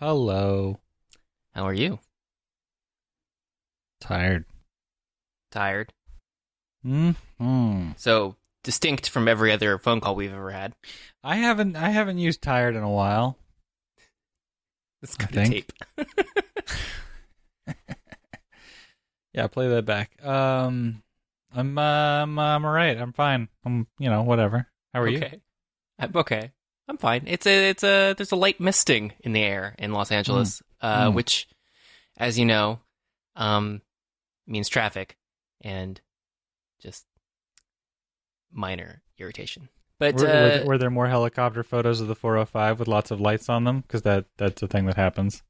Hello. How are you? Tired. Tired? Hmm. So distinct from every other phone call we've ever had. I haven't. I haven't used tired in a while. It's I good think. tape. Yeah, play that back. Um, I'm. Uh, I'm. I'm alright. I'm fine. I'm. You know, whatever. How are you? okay. I'm okay. I'm fine. It's a it's a there's a light misting in the air in Los Angeles, uh, Mm. which, as you know, um, means traffic and just minor irritation. But Were, were, uh, there, were there more helicopter photos of the 405 with lots of lights on them? Because that that's a thing that happens.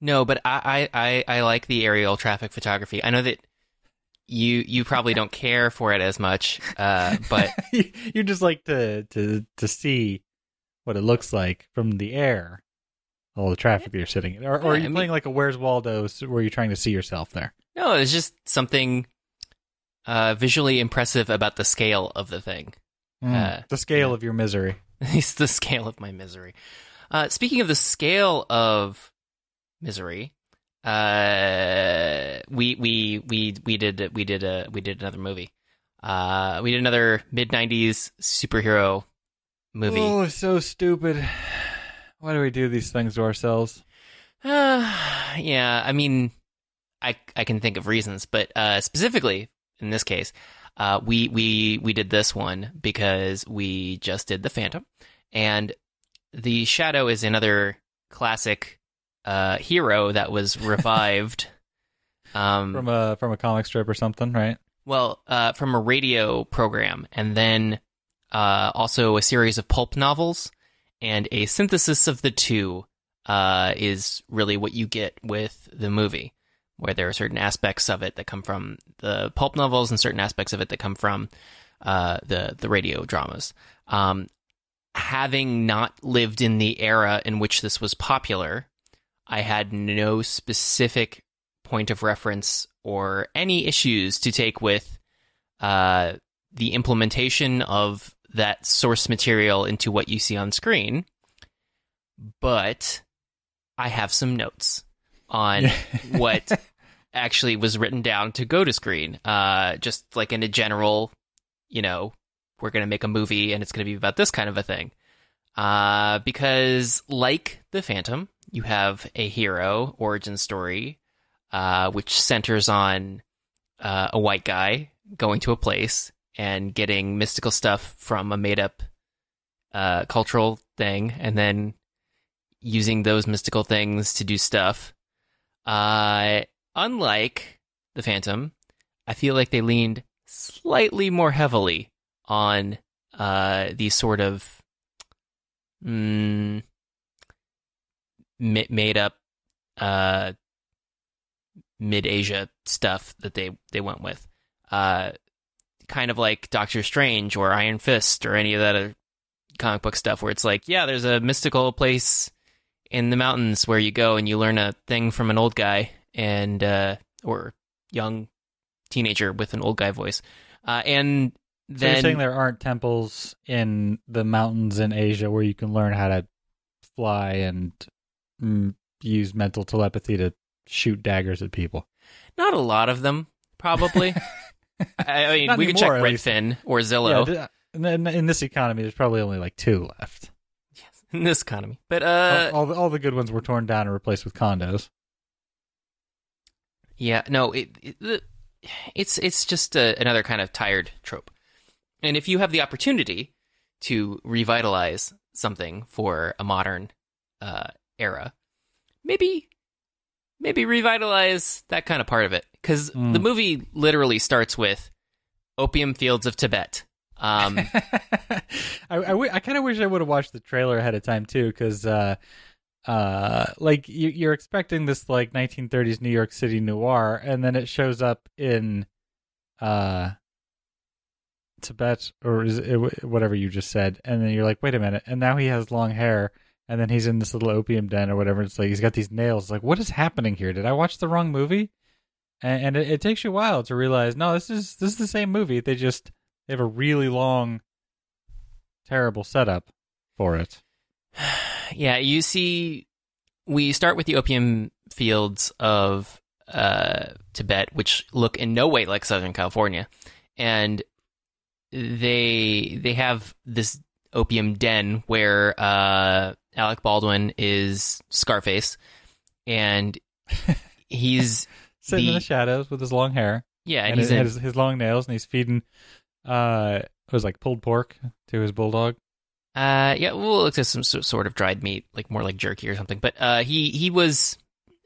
no, but I, I I I like the aerial traffic photography. I know that you you probably don't care for it as much, uh, but you, you just like to to to see what it looks like from the air. All the traffic that you're sitting in, or, or are you I mean- playing like a Where's Waldo, where you're trying to see yourself there? No, it's just something uh, visually impressive about the scale of the thing. Uh, the scale of your misery. it's the scale of my misery. Uh, speaking of the scale of misery, uh, we we we we did we did a we did another movie. Uh, we did another mid '90s superhero movie. Oh, it's so stupid. Why do we do these things to ourselves? Uh, yeah, I mean, I I can think of reasons, but uh, specifically in this case, uh, we we we did this one because we just did the Phantom, and the Shadow is another classic uh, hero that was revived. um, From a from a comic strip or something, right? well, uh, from a radio program, and then uh, also a series of pulp novels, and a synthesis of the two uh, is really what you get with the movie, where there are certain aspects of it that come from the pulp novels, and certain aspects of it that come from uh, the the radio dramas. Um, having not lived in the era in which this was popular, I had no specific point of reference or any issues to take with uh, the implementation of that source material into what you see on screen. But I have some notes on what actually was written down to go to screen. Uh, just like in a general, you know, we're going to make a movie and it's going to be about this kind of a thing. Uh, because like the Phantom, you have a hero origin story, uh, which centers on uh, a white guy going to a place and getting mystical stuff from a made up uh, cultural thing, and then using those mystical things to do stuff. Uh, unlike the Phantom, I feel like they leaned slightly more heavily on uh, these sort of mm, made up uh, mid Asia stuff that they they went with. Uh, kind of like Doctor Strange or Iron Fist or any of that comic book stuff where it's like, yeah, there's a mystical place in the mountains where you go and you learn a thing from an old guy and uh, or young teenager with an old guy voice. Uh, and so you're saying there aren't temples in the mountains in Asia where you can learn how to fly and mm, use mental telepathy to shoot daggers at people. not a lot of them, probably. I, mean, Not we could anymore, check. Redfin or Zillow th- in, in- in this economy, there's probably only like two left. yes, in this economy. But uh, all, all the all the good ones were torn down and replaced with condos. Yeah, no, it, it it's it's just a, another kind of tired trope. And if you have the opportunity to revitalize something for a modern uh, era, maybe maybe revitalize that kind of part of it because Mm. the movie literally starts with opium fields of Tibet. Um, I, I, w- I kind of wish I would have watched the trailer ahead of time too, because uh, uh, like you, you're expecting this like 1930s New York City noir, and then it shows up in uh, Tibet or is it, whatever you just said, and then you're like, wait a minute, and now he has long hair, and then he's in this little opium den or whatever. It's like he's got these nails. Like, what is happening here? Did I watch the wrong movie? And, and it, it takes you a while to realize, no, this is this is the same movie. They just they have a really long, terrible setup for it. yeah, you see we start with the opium fields of uh, Tibet, which look in no way like Southern California, and they they have this opium den where uh, Alec Baldwin is Scarface, and he's Sitting in The- the shadows with his long hair yeah, and, and, he's his, in, his, his long nails, and he's feeding uh, it was like pulled pork to his bulldog. Uh, yeah, well, it's just some sort of dried meat, like more like jerky or something. But uh, he he was,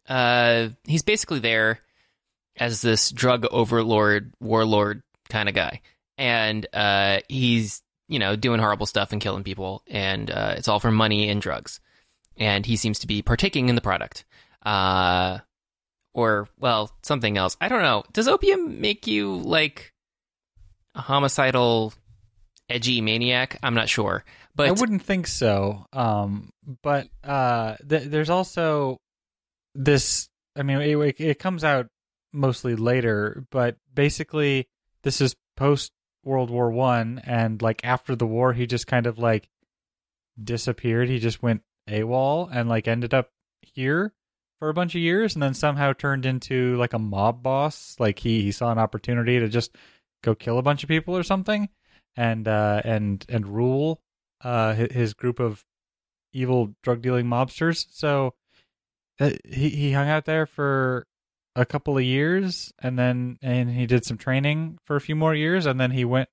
uh, he's basically there as this drug overlord, warlord kind of guy, and uh, he's you know doing horrible stuff and killing people, and uh, it's all for money and drugs, and he seems to be partaking in the product, uh, or well, something else. I don't know. Does opium make you like a homicidal, edgy maniac? I'm not sure. But I wouldn't think so. Um, but uh, th- there's also this. I mean, it, it comes out mostly later, but basically, this is post World War One, and like after the war, he just kind of like disappeared. He just went AWOL and like ended up here for a bunch of years, and then somehow turned into like a mob boss. Like he he saw an opportunity to just go kill a bunch of people or something, and uh, and and rule uh, his group of evil drug dealing mobsters. So uh, he he hung out there for a couple of years, and then and he did some training for a few more years, and then he went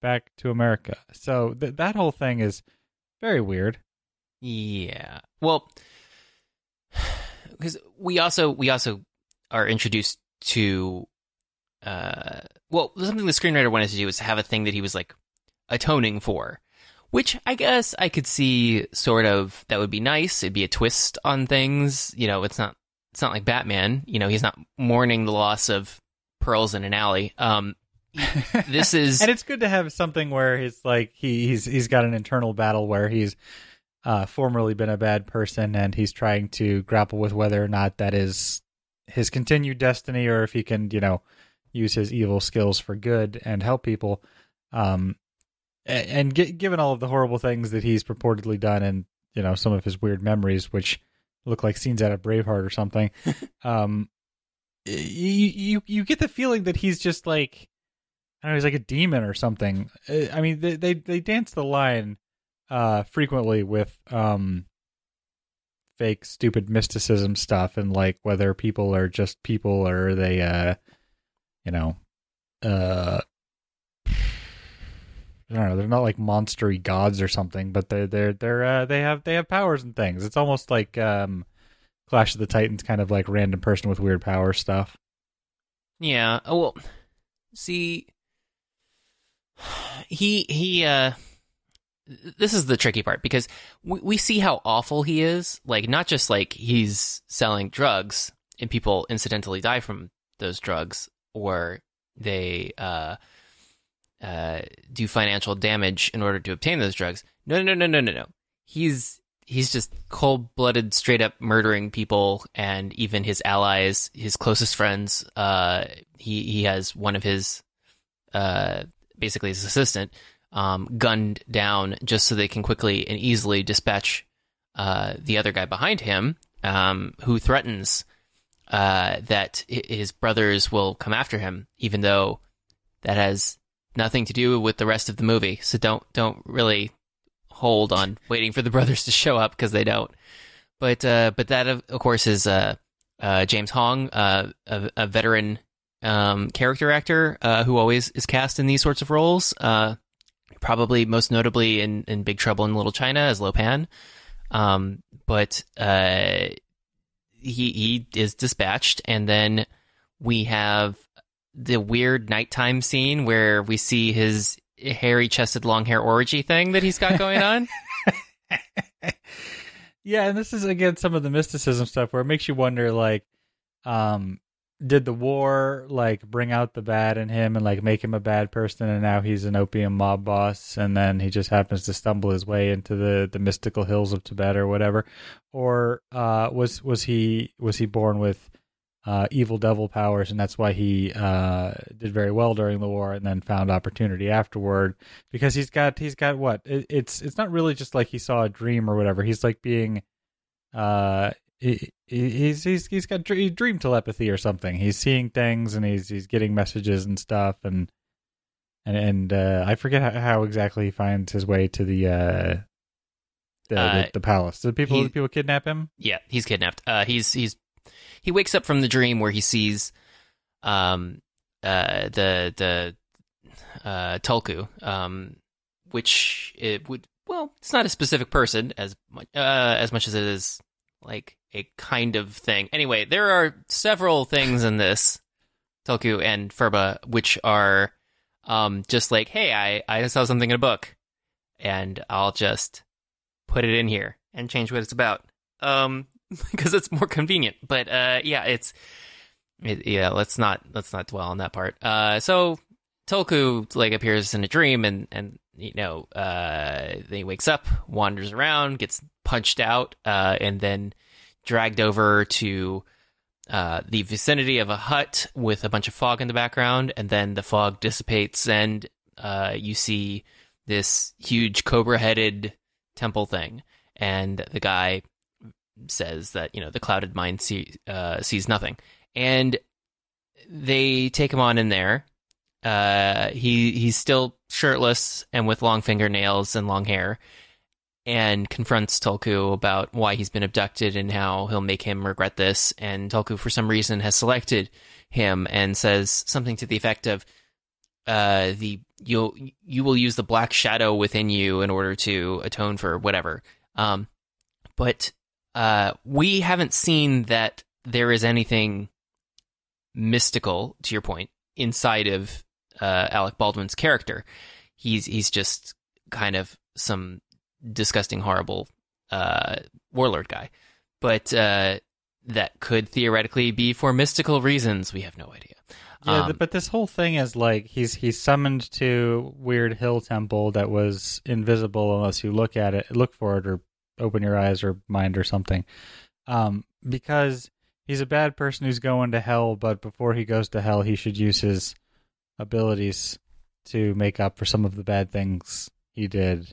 back to America. So th- that whole thing is very weird. Yeah. Well, because we also we also are introduced to, uh, well, something the screenwriter wanted to do was have a thing that he was like atoning for, which I guess I could see sort of that would be nice. It'd be a twist on things. You know, it's not it's not like Batman. You know, he's not mourning the loss of pearls in an alley. Um, this is and it's good to have something where he's like he, he's he's got an internal battle where he's uh, formerly been a bad person and he's trying to grapple with whether or not that is his continued destiny or if he can you know use his evil skills for good and help people um and gi- given all of the horrible things that he's purportedly done and you know some of his weird memories which look like scenes out of braveheart or something um you, you you get the feeling that he's just like I don't know, he's like a demon or something. Uh, I mean, they they, they dance the line uh, frequently with um, fake, stupid mysticism stuff, and like whether people are just people or are they, uh, you know, uh, I don't know. They're not like monstery gods or something, but they're they're they're uh, they have they have powers and things. It's almost like um, Clash of the Titans, kind of like random person with weird power stuff. Yeah. Oh, well, see, he he. uh This is the tricky part because we we see how awful he is. Like, not just like he's selling drugs and people incidentally die from those drugs, or they uh uh do financial damage in order to obtain those drugs. No, no, no, no, no, no. He's he's just cold blooded, straight up murdering people and even his allies, his closest friends. Uh, he he has one of his, uh, basically his assistant, um, gunned down just so they can quickly and easily dispatch uh, the other guy behind him, um, who threatens uh, that his brothers will come after him, even though that has nothing to do with the rest of the movie. So don't don't really hold on waiting for the brothers to show up because they don't. But uh, but that of, of course is uh, uh, James Hong, uh, a, a veteran um, character actor uh, who always is cast in these sorts of roles. Uh, probably most notably in, in Big Trouble in Little China as Lo Pan. Um, but he he is dispatched, and then we have the weird nighttime scene where we see his hairy chested long hair orgy thing that he's got going on. yeah, and this is again some of the mysticism stuff where it makes you wonder like um did the war like bring out the bad in him and like make him a bad person and now he's an opium mob boss and then he just happens to stumble his way into the the mystical hills of Tibet or whatever or uh was was he was he born with uh, evil devil powers, and that's why he uh, did very well during the war, and then found opportunity afterward because he's got he's got what it, it's it's not really just like he saw a dream or whatever. He's like being uh, he, he's he's he's got dr- dream telepathy or something. He's seeing things and he's he's getting messages and stuff and and and uh, I forget how, how exactly he finds his way to the uh the, Uh, the, the palace. Do people he- people kidnap him? Yeah, he's kidnapped. Uh, he's he's he wakes up from the dream where he sees um uh the the uh Tulku um which it would well it's not a specific person as much uh as much as it is like a kind of thing. Anyway, there are several things in this Tulku and Phurba which are um just like hey I I saw something in a book and I'll just put it in here and change what it's about. Um because it's more convenient. But uh, yeah, it's it, yeah. Let's not let's not dwell on that part. Uh, so Tulku like appears in a dream, and and you know, uh, then he wakes up, wanders around, gets punched out, uh, and then dragged over to uh, the vicinity of a hut with a bunch of fog in the background, and then the fog dissipates, and uh, you see this huge cobra-headed temple thing, and the guy says that you know the clouded mind see, uh, sees nothing, and they take him on in there. Uh, he he's still shirtless and with long fingernails and long hair, and confronts Tulku about why he's been abducted and how he'll make him regret this. And Tulku, for some reason, has selected him and says something to the effect of, uh, "the you'll you will use the black shadow within you in order to atone for whatever." Um, but uh, we haven't seen that there is anything mystical, to your point, inside of uh, Alec Baldwin's character. He's he's just kind of some disgusting, horrible uh, warlord guy. But uh, that could theoretically be for mystical reasons. We have no idea. Yeah, Um, but this whole thing is like he's he's summoned to weird hill temple that was invisible unless you look at it, look for it, or open your eyes or mind or something. Um, because he's a bad person who's going to hell, but before he goes to hell, he should use his abilities to make up for some of the bad things he did.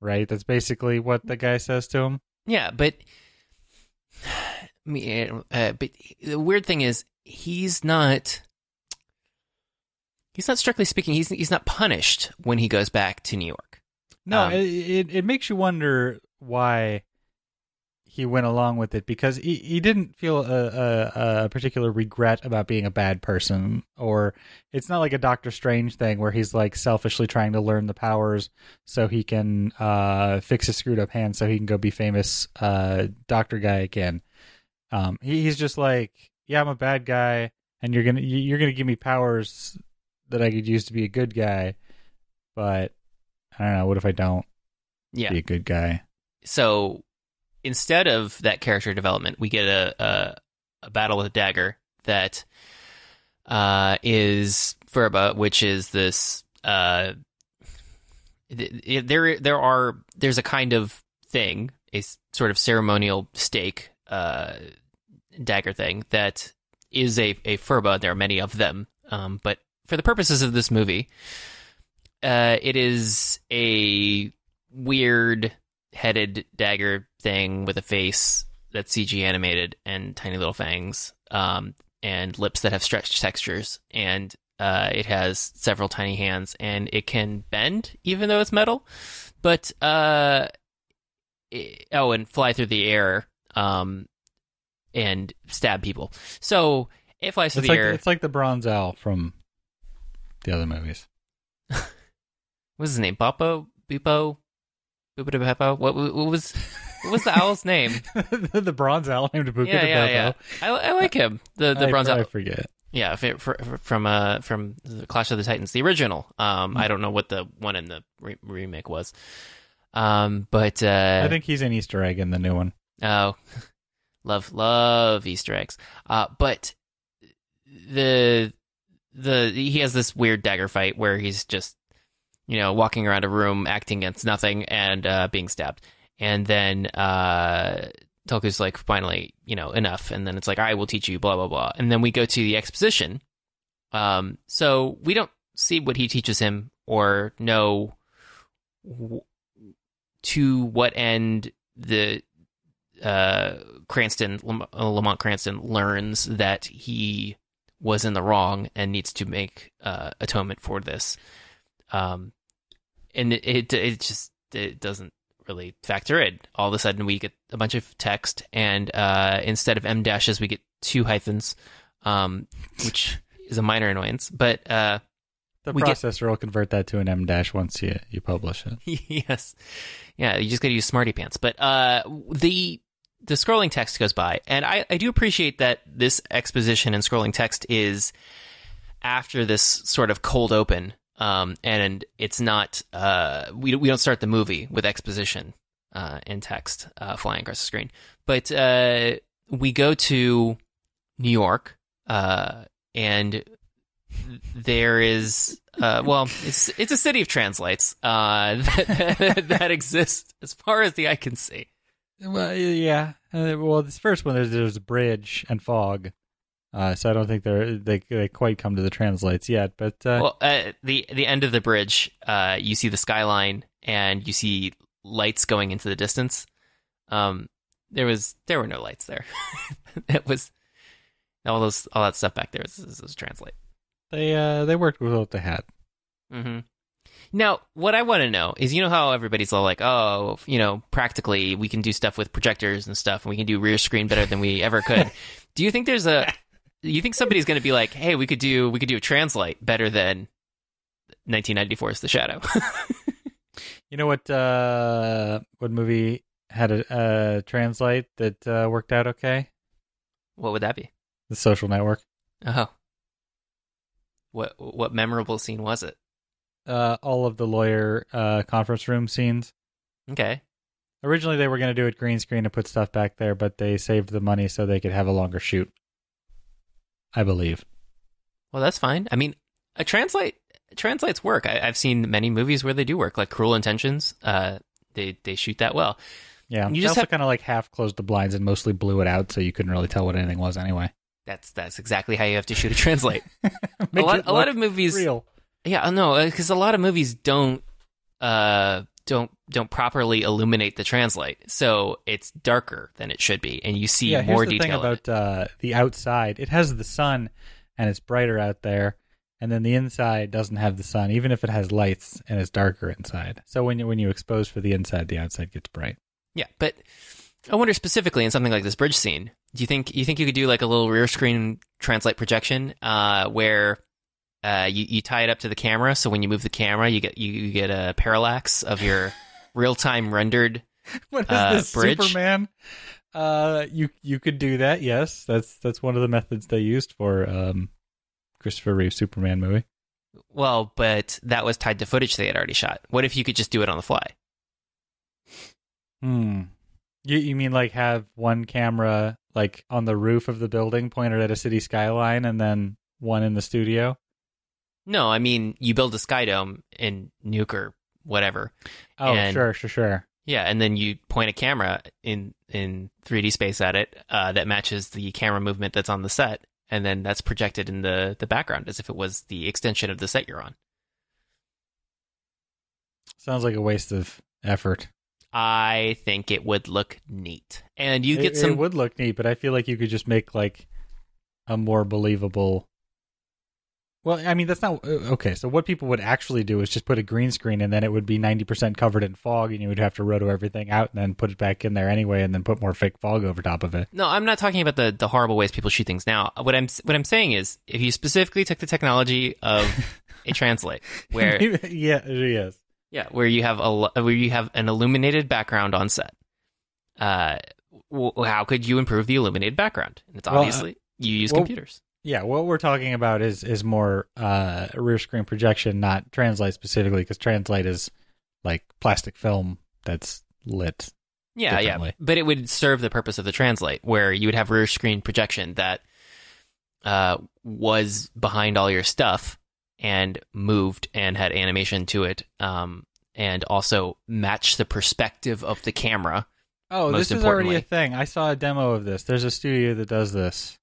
Right? That's basically what the guy says to him. Yeah, but me, uh, but the weird thing is he's not. He's not strictly speaking. He's he's not punished when he goes back to New York. No, Um, it, it it makes you wonder why he went along with it because he, he didn't feel a, a, a particular regret about being a bad person, or it's not like a Doctor Strange thing where he's like selfishly trying to learn the powers so he can uh, fix his screwed up hand so he can go be famous uh, doctor guy again. Um, he, he's just like, yeah, I'm a bad guy, and you're gonna you- you're gonna give me powers that I could use to be a good guy, but I don't know. What if I don't Yeah. be a good guy? So instead of that character development, we get a a, a battle with a dagger that uh, is Phurba, which is this. Uh, th- th- there there are there's a kind of thing, a sort of ceremonial stake uh, dagger thing that is a a Phurba. There are many of them, um, but for the purposes of this movie, uh, it is a weird headed dagger thing with a face that's CG animated and tiny little fangs, um, and lips that have stretched textures, and uh, it has several tiny hands, and it can bend even though it's metal, but uh, it- oh, and fly through the air, um, and stab people. So it flies through It's the like air. it's like the bronze owl from the other movies. What's his name? Boppo? Bupo? What, what was what was the owl's name? the bronze owl named Buka yeah, yeah, yeah. I, I like him. The the I, bronze I owl. forget. Yeah, from uh from the Clash of the Titans, the original. Um, I don't know what the one in the re- remake was. Um, but uh, I think he's an Easter egg in the new one. Oh, love love Easter eggs. Uh, but the the he has this weird dagger fight where he's just you know walking around a room acting against nothing and uh, being stabbed, and then uh, like finally you know enough, and then it's like I will teach you blah blah blah, and then we go to the exposition. Um, so we don't see what he teaches him or know w- to what end the uh, Cranston, Lam- uh, Lamont Cranston, learns that he was in the wrong and needs to make uh, atonement for this. Um, and it, it it just it doesn't really factor in. All of a sudden, we get a bunch of text, and uh, instead of m dashes, we get two hyphens, um, which is a minor annoyance. But uh, The We get- processor will convert that to an M dash once you you publish it. yes, yeah, you just got to use smarty pants. But uh, the the scrolling text goes by, and I, I do appreciate that this exposition and scrolling text is after this sort of cold open, um, and it's not uh, we we don't start the movie with exposition uh, and text uh, flying across the screen, but uh, we go to New York, uh, and there is uh, well, it's it's a city of translights that, that exists as far as the eye can see. Well, yeah. Well, this first one there's there's a bridge and fog, uh, so I don't think they're they they quite come to the translights yet. But uh, Well, uh, the the end of the bridge, uh, you see the skyline and you see lights going into the distance. Um, there was there were no lights there. it was all those all that stuff back there was, was, was translight. they uh they worked with what they had. hmm Now, what I want to know is, you know how everybody's all like, "Oh, you know, practically we can do stuff with projectors and stuff, and we can do rear screen better than we ever could." do you think there's a? You think somebody's going to be like, "Hey, we could do we could do a translight better than 1994's The Shadow"? You know what? Uh, what movie had a uh, translight that uh, worked out okay? what would that be? The Social Network. Oh, what what memorable scene was it? Uh, all of the lawyer uh, conference room scenes. Okay, Originally, they were going to do it green screen and put stuff back there, but they saved the money so they could have a longer shoot. I believe. well that's fine. I mean, a translight translights work. I, I've seen many movies where they do work, like Cruel Intentions. Uh, they they shoot that well. Yeah, You you just also have- kind of like half closed the blinds and mostly blew it out, so you couldn't really tell what anything was anyway. That's that's exactly how you have to shoot a translight. a lot a lot of movies real. Yeah, no, because a lot of movies don't uh don't don't properly illuminate the translight, so it's darker than it should be, and you see yeah, more here's the detail. thing about uh, the outside. It has the sun, and it's brighter out there, and then the inside doesn't have the sun, even if it has lights and it's darker inside. So when you when you expose for the inside, the outside gets bright. Yeah, but I wonder specifically in something like this bridge scene. Do you think you think you could do like a little rear screen translight projection, uh, where uh, you you tie it up to the camera, so when you move the camera, you get you, you get a parallax of your real time rendered. What is Uh, this bridge? Superman? Uh, you you could do that. Yes, that's that's one of the methods they used for um, Christopher Reeve Superman movie. Well, but that was tied to footage they had already shot. What if you could just do it on the fly? Hmm. You you mean like have one camera like on the roof of the building pointed at a city skyline, and then one in the studio? No, I mean you build a sky dome in Nuke or whatever. Oh, And- sure, sure, sure. Yeah, and then you point a camera in in 3D space at it uh, that matches the camera movement that's on the set, and then that's projected in the the background as if it was the extension of the set you're on. Sounds like a waste of effort. I think it would look neat, and you It- get some. It would look neat, but I feel like you could just make like a more believable. Well, I mean that's not uh, okay. So what people would actually do is just put a green screen, and then it would be ninety percent covered in fog, and you would have to roto everything out, and then put it back in there anyway, and then put more fake fog over top of it. No, I'm not talking about the, the horrible ways people shoot things now. What I'm what I'm saying is, if you specifically took the technology of a translight, where yeah, yes. Yeah, where you have a where you have an illuminated background on set. Uh, w- how could you improve the illuminated background? And it's Well, uh, obviously you use well- computers. Yeah, what we're talking about is is more uh, rear screen projection, not translight specifically, because translight is like plastic film that's lit. Yeah, yeah, but it would serve the purpose of the translight, where you would have rear screen projection that uh, was behind all your stuff and moved and had animation to it, um, and also match the perspective of the camera. Oh, this is already a thing. I saw a demo of this. There's a studio that does this.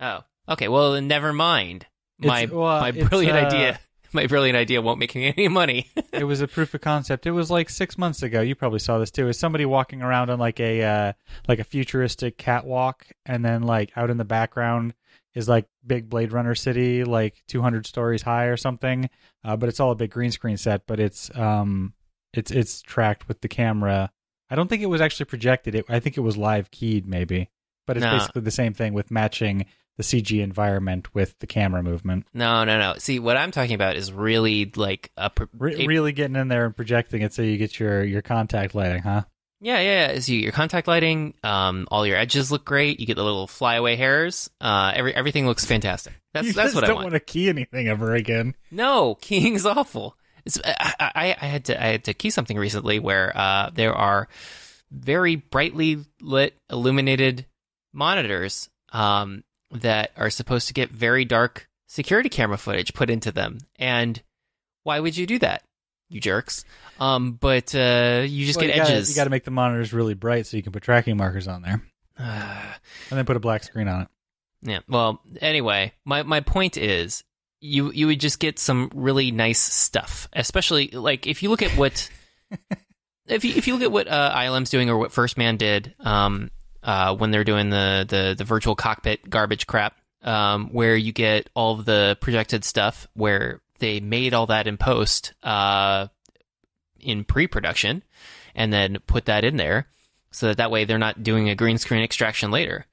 Oh, okay. Well, then never mind. My well, my brilliant uh, idea. my brilliant idea won't make me any money. it was a proof of concept. It was like six months ago. You probably saw this too. Is somebody walking around on like a uh, like a futuristic catwalk, and then like out in the background is like big Blade Runner city, like 200 stories high or something. Uh, but it's all a big green screen set. But it's um it's it's tracked with the camera. I don't think it was actually projected. It, I think it was live keyed maybe. But it's No. basically the same thing with matching the CG environment with the camera movement. no, no, no. See, what I'm talking about is really like a, pr- Re- really getting in there and projecting it so you get your your contact lighting, huh? Yeah, yeah. yeah. So your contact lighting, um, all your edges look great. You get the little flyaway hairs. Uh, every everything looks fantastic. That's you that's what I want. don't want. to key anything ever again. No, keying's awful. It's, I, I, I had to I had to key something recently where uh, there are very brightly lit, illuminated monitors um, that are supposed to get very dark security camera footage put into them. And why would you do that, you jerks? Um, but uh, you just Well, get you gotta- edges. you got to make the monitors really bright so you can put tracking markers on there, and then put a black screen on it. Yeah. Well, anyway, my my point is you you would just get some really nice stuff, especially like if you look at what if you if you look at what uh, ILM's doing or what First Man did um uh when they're doing the the the virtual cockpit garbage crap um where you get all of the projected stuff where they made all that in post uh in pre-production and then put that in there so that that way they're not doing a green screen extraction later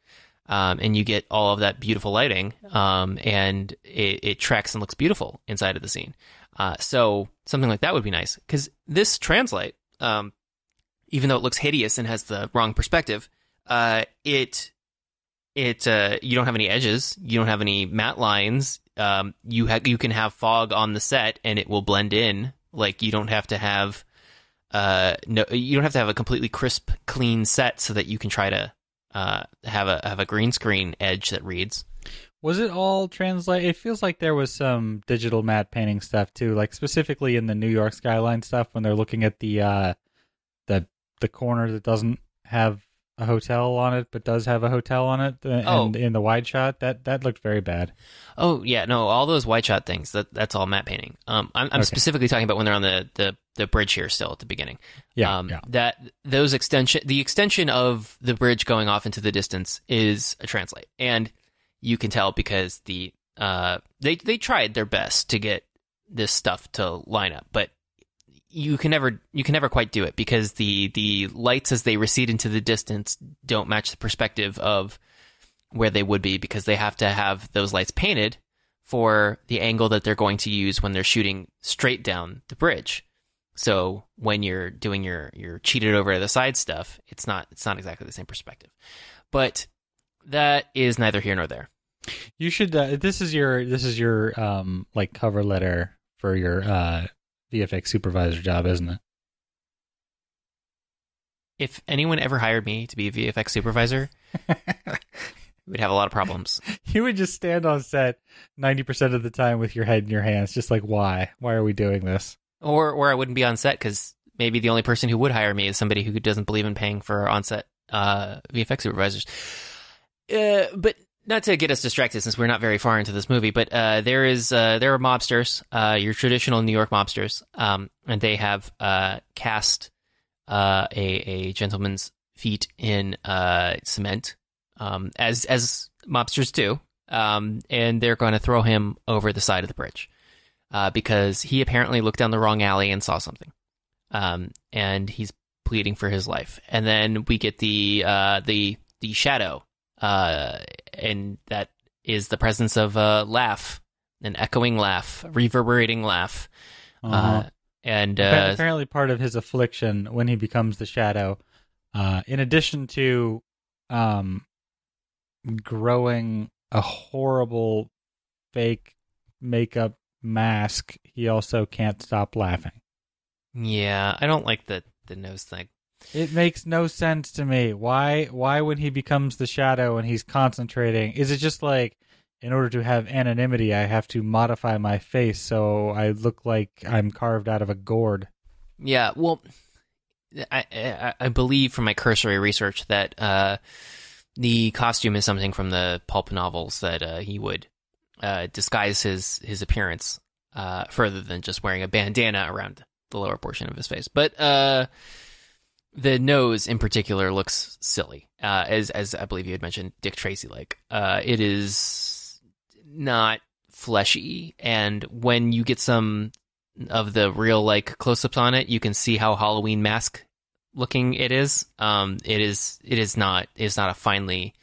um, and you get all of that beautiful lighting, um, and it, it tracks and looks beautiful inside of the scene. Uh, so something like that would be nice because this translight, um, even though it looks hideous and has the wrong perspective, uh, it it uh, you don't have any edges, you don't have any matte lines. Um, you ha- you can have fog on the set and it will blend in. Like you don't have to have uh, no, you don't have to have a completely crisp, clean set so that you can try to uh, have a have a green screen edge that reads. Was it all translight? It feels like there was some digital matte painting stuff too, like specifically in the New York skyline stuff when they're looking at the uh, the the corner that doesn't have a hotel on it but does have a hotel on it, uh, Oh. and in the wide shot that that looked very bad. Oh yeah, no, all those white shot things that that's all matte painting. Um, I'm, I'm Okay. specifically talking about when they're on the, the the bridge here still at the beginning. Yeah, um, yeah. That those extension, the extension of the bridge going off into the distance is a translight, and you can tell because the uh they they tried their best to get this stuff to line up, but you can never you can never quite do it because the the lights as they recede into the distance don't match the perspective of where they would be because they have to have those lights painted for the angle that they're going to use when they're shooting straight down the bridge. So when you're doing your your cheated over the side stuff, it's not it's not exactly the same perspective. But that is neither here nor there. You should. Uh, this is your this is your um like cover letter for your uh VFX supervisor job, isn't it? If anyone ever hired me to be a VFX supervisor, we'd have a lot of problems. you would just stand on set ninety percent of the time with your head in your hands, just like why? Why are we doing this? Or or I wouldn't be on set because maybe the only person who would hire me is somebody who doesn't believe in paying for on set uh, VFX supervisors. Uh, but not to get us distracted since we're not very far into this movie, but uh, there is uh, there are mobsters, uh, your traditional New York mobsters, um, and they have uh, cast uh, a a gentleman's feet in uh, cement, um, as as mobsters do, um, and they're going to throw him over the side of the bridge because he apparently looked down the wrong alley and saw something, um, and he's pleading for his life. And then we get the the the shadow, uh, and that is the presence of a laugh, an echoing laugh, reverberating laugh, Uh-huh. uh, and uh, apparently, part of his affliction when he becomes the shadow, uh, in addition to um, growing a horrible fake makeup mask, he also can't stop laughing. yeah, I don't like the the nose thing. It makes no sense to me. Why? Why when he becomes the shadow and he's concentrating, is it just like? In order to have anonymity, I have to modify my face so I look like I'm carved out of a gourd. Yeah, well, I, I I believe from my cursory research that uh, the costume is something from the pulp novels that uh, he would uh, disguise his his appearance uh, further than just wearing a bandana around the lower portion of his face. But uh, the nose in particular looks silly, uh, as as I believe you had mentioned, Dick Tracy like. Uh, it is not fleshy, and when you get some of the real like close ups on it, you can see how Halloween mask looking it is. Um, it is it is not it is not a finely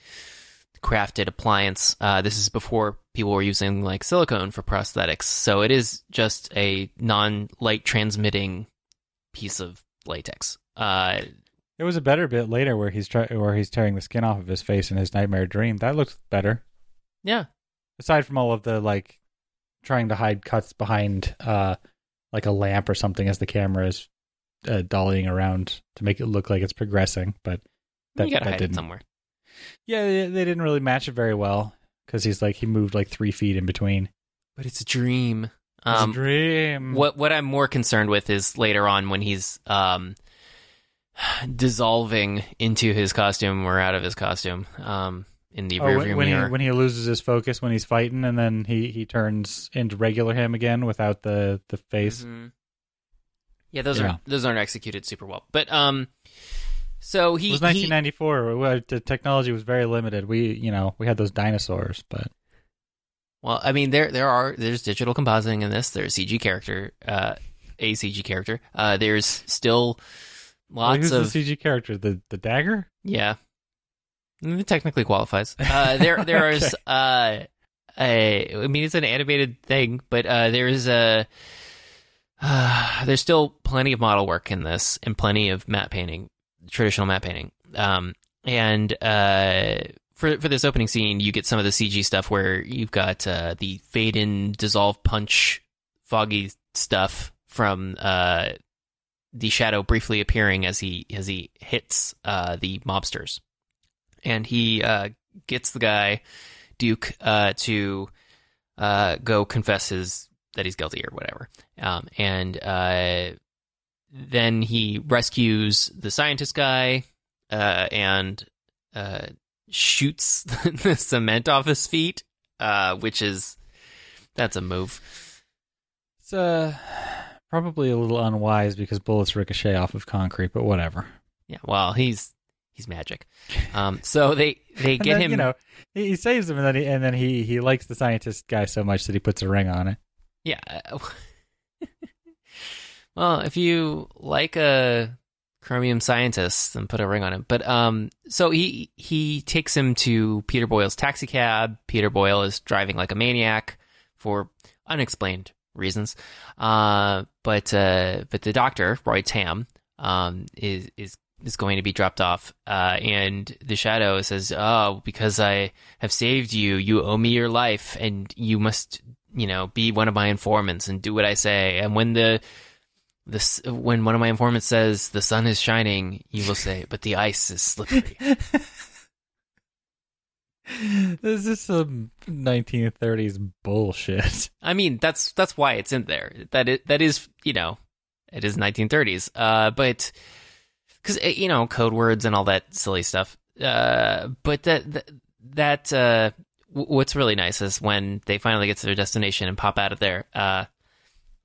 crafted appliance. Uh, this is before people were using like silicone for prosthetics, so it is just a non light transmitting piece of latex. Uh, There was a better bit later where he's try- where he's tearing the skin off of his face in his nightmare dream. That looks better. yeah, Aside from all of the like trying to hide cuts behind uh like a lamp or something as the camera is uh, dollying around to make it look like it's progressing, but that, you gotta that hide didn't. it somewhere. Yeah, they, they didn't really match it very well because he's like he moved like three feet in between. But it's a dream. It's Um, a dream. What what I'm more concerned with is later on when he's um dissolving into his costume or out of his costume um in the Oh, rearview when, when mirror. he when he loses his focus when he's fighting, and then he he turns into regular him again without the the face. Mhm. Yeah, those Yeah. aren't those aren't executed super well. But um so he, It was 1994. where The technology was very limited. We you know we had those dinosaurs, but well, I mean there there are there's digital compositing in this. There's CG character uh a CG character. Uh there's still Lots who's of the CG character? The the dagger? Yeah, Mm, it technically qualifies. Uh, there, there is. Uh, a, I mean, it's an animated thing, but uh, there is a. Uh, there's still plenty of model work in this, and plenty of matte painting, traditional matte painting. Um, and uh, for for this opening scene, you get some of the CG stuff where you've got uh, the fade in, dissolve, punch, foggy stuff from uh, the shadow briefly appearing as he as he hits uh, the mobsters, and he uh, gets the guy Duke uh, to uh, go confess his that he's guilty or whatever, um, and uh, then he rescues the scientist guy uh, and shoots the cement off his feet, which is that's a move. It's uh probably a little unwise because bullets ricochet off of concrete, but whatever. Yeah, well, he's he's magic. Um, so they they get then, him. You know, he, he saves him, and then he, and then he he likes the scientist guy so much that he puts a ring on it. Yeah. well, if you like a chromium scientist, then put a ring on him. But um, so he he takes him to Peter Boyle's taxi cab. Peter Boyle is driving like a maniac for unexplained reasons. Uh, but uh, but the doctor Roy Tam um is is is going to be dropped off. Uh, and the shadow says, "Oh, because I have saved you, you owe me your life, and you must." You know, be one of my informants and do what I say. And when the this when one of my informants says the sun is shining, you will say, "But the ice is slippery." this is some 1930s bullshit. I mean, that's that's why it's in there. That it that is you know, it is 1930s. Uh, but because you know code words and all that silly stuff. Uh, but that that, uh, what's really nice is when they finally get to their destination and pop out of there. Uh,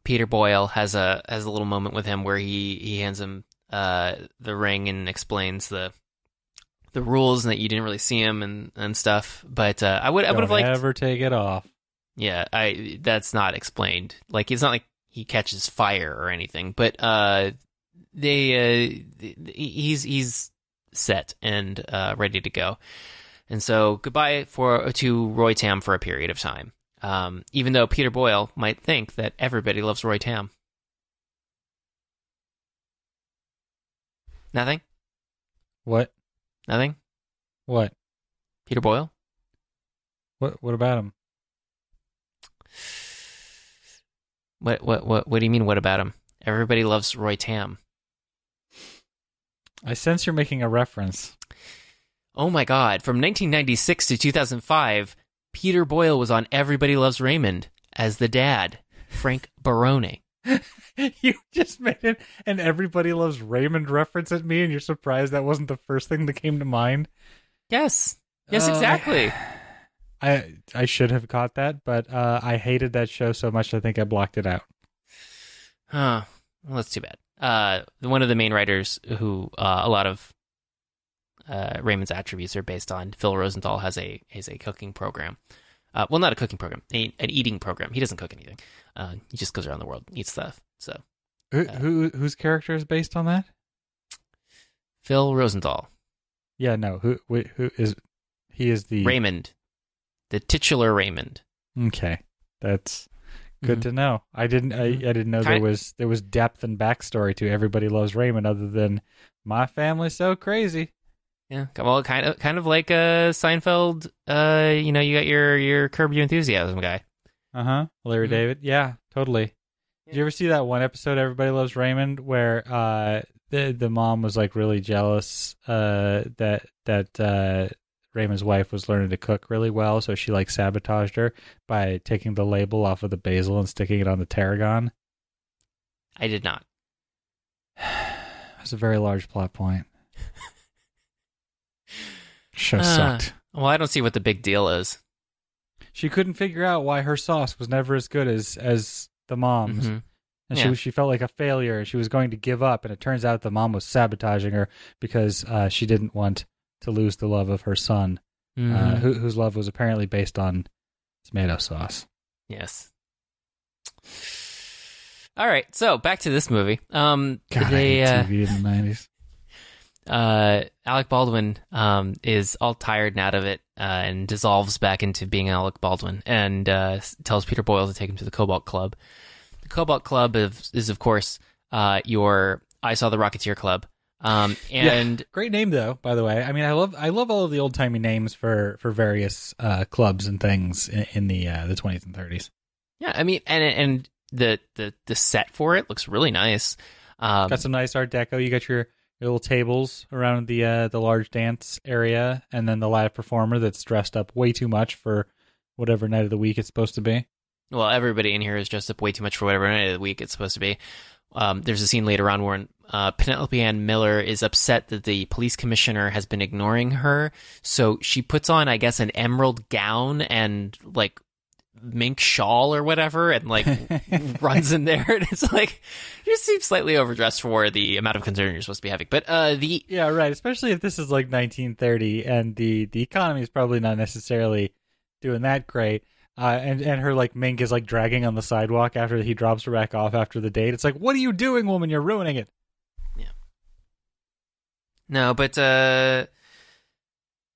Peter Boyle has a has a little moment with him where he he hands him uh the ring and explains the the rules and that you didn't really see him and and stuff. But uh, I would I would have liked ever take it off. yeah, I that's not explained. Like it's not like he catches fire or anything, but uh they uh he's he's set and uh ready to go. And so goodbye for to Roy Tam for a period of time. Um even though Peter Boyle might think that everybody loves Roy Tam. Nothing? What? Nothing? What? Peter Boyle? What? What about him? What what what what do you mean what about him? Everybody loves Roy Tam. I sense you're making a reference. Oh my god, from 1996 to 2005, Peter Boyle was on Everybody Loves Raymond as the dad, Frank Barone. you just made it, and everybody loves Raymond reference at me, and you're surprised that wasn't the first thing that came to mind. Yes. Yes, Uh, exactly. I I should have caught that, but uh, I hated that show so much I think I blocked it out. Huh. Well, that's too bad. Uh, one of the main writers who uh, a lot of uh, Raymond's attributes are based on, Phil Rosenthal, has a has a cooking program. Uh, well, not a cooking program, a, an eating program. He doesn't cook anything. Uh, he just goes around the world, eats stuff. So Who, Uh, who whose character is based on that? Phil Rosenthal, Yeah, no. Who who, is he? Is the Raymond, the titular Raymond. Okay, that's good Mhm. to know. I didn't. I, I Mhm. didn't know there was there was depth and backstory to Everybody Loves Raymond, other than my family's so crazy. Yeah, well, kind of, kind of like a Seinfeld. Uh, you know, you got your your Curb Your Enthusiasm guy. Uh huh. Larry Mhm. David. Yeah, totally. Did you ever see that one episode Everybody Loves Raymond where uh the the mom was like really jealous uh that that uh Raymond's wife was learning to cook really well, so she like sabotaged her by taking the label off of the basil and sticking it on the tarragon. I did not. It's a very large plot point. Show Ah. sucked. Well, I don't see what the big deal is. She couldn't figure out why her sauce was never as good as as the mom's, Mhm. and Yeah. she she felt like a failure. and She was going to give up, and it turns out the mom was sabotaging her because uh, she didn't want to lose the love of her son, uh, Mhm. who, whose love was apparently based on tomato sauce. Yes. All right, so back to this movie. Um, God, they, I hate uh, TV in the nineties. Uh, Alec Baldwin um, is all tired and out of it uh, and dissolves back into being Alec Baldwin and uh, tells Peter Boyle to take him to the Cobalt Club. The Cobalt Club is, is of course, uh, your I Saw the Rocketeer Club. Um, and Great name though, by the way. I mean, I love I love all of the old timey names for for various uh, clubs and things in, in the uh, the twenties and thirties. yeah, I mean, and and the, the, the set for it looks really nice. Um, Got some nice Art Deco. You got your little tables around the uh, the large dance area, and then the live performer that's dressed up way too much for whatever night of the week it's supposed to be. well, everybody in here is dressed up way too much for whatever night of the week it's supposed to be. Um, there's a scene later on where uh, Penelope Ann Miller is upset that the police commissioner has been ignoring her, so she puts on, I guess, an emerald gown and like mink shawl or whatever, and like runs in there, and it's like you seem slightly overdressed for the amount of concern you're supposed to be having. But uh, the Yeah, right. Especially if this is like 1930, and the the economy is probably not necessarily doing that great. Uh, and and her like mink is like dragging on the sidewalk after he drops her back off after the date. It's like, what are you doing, woman? You're ruining it. Yeah. No, but uh,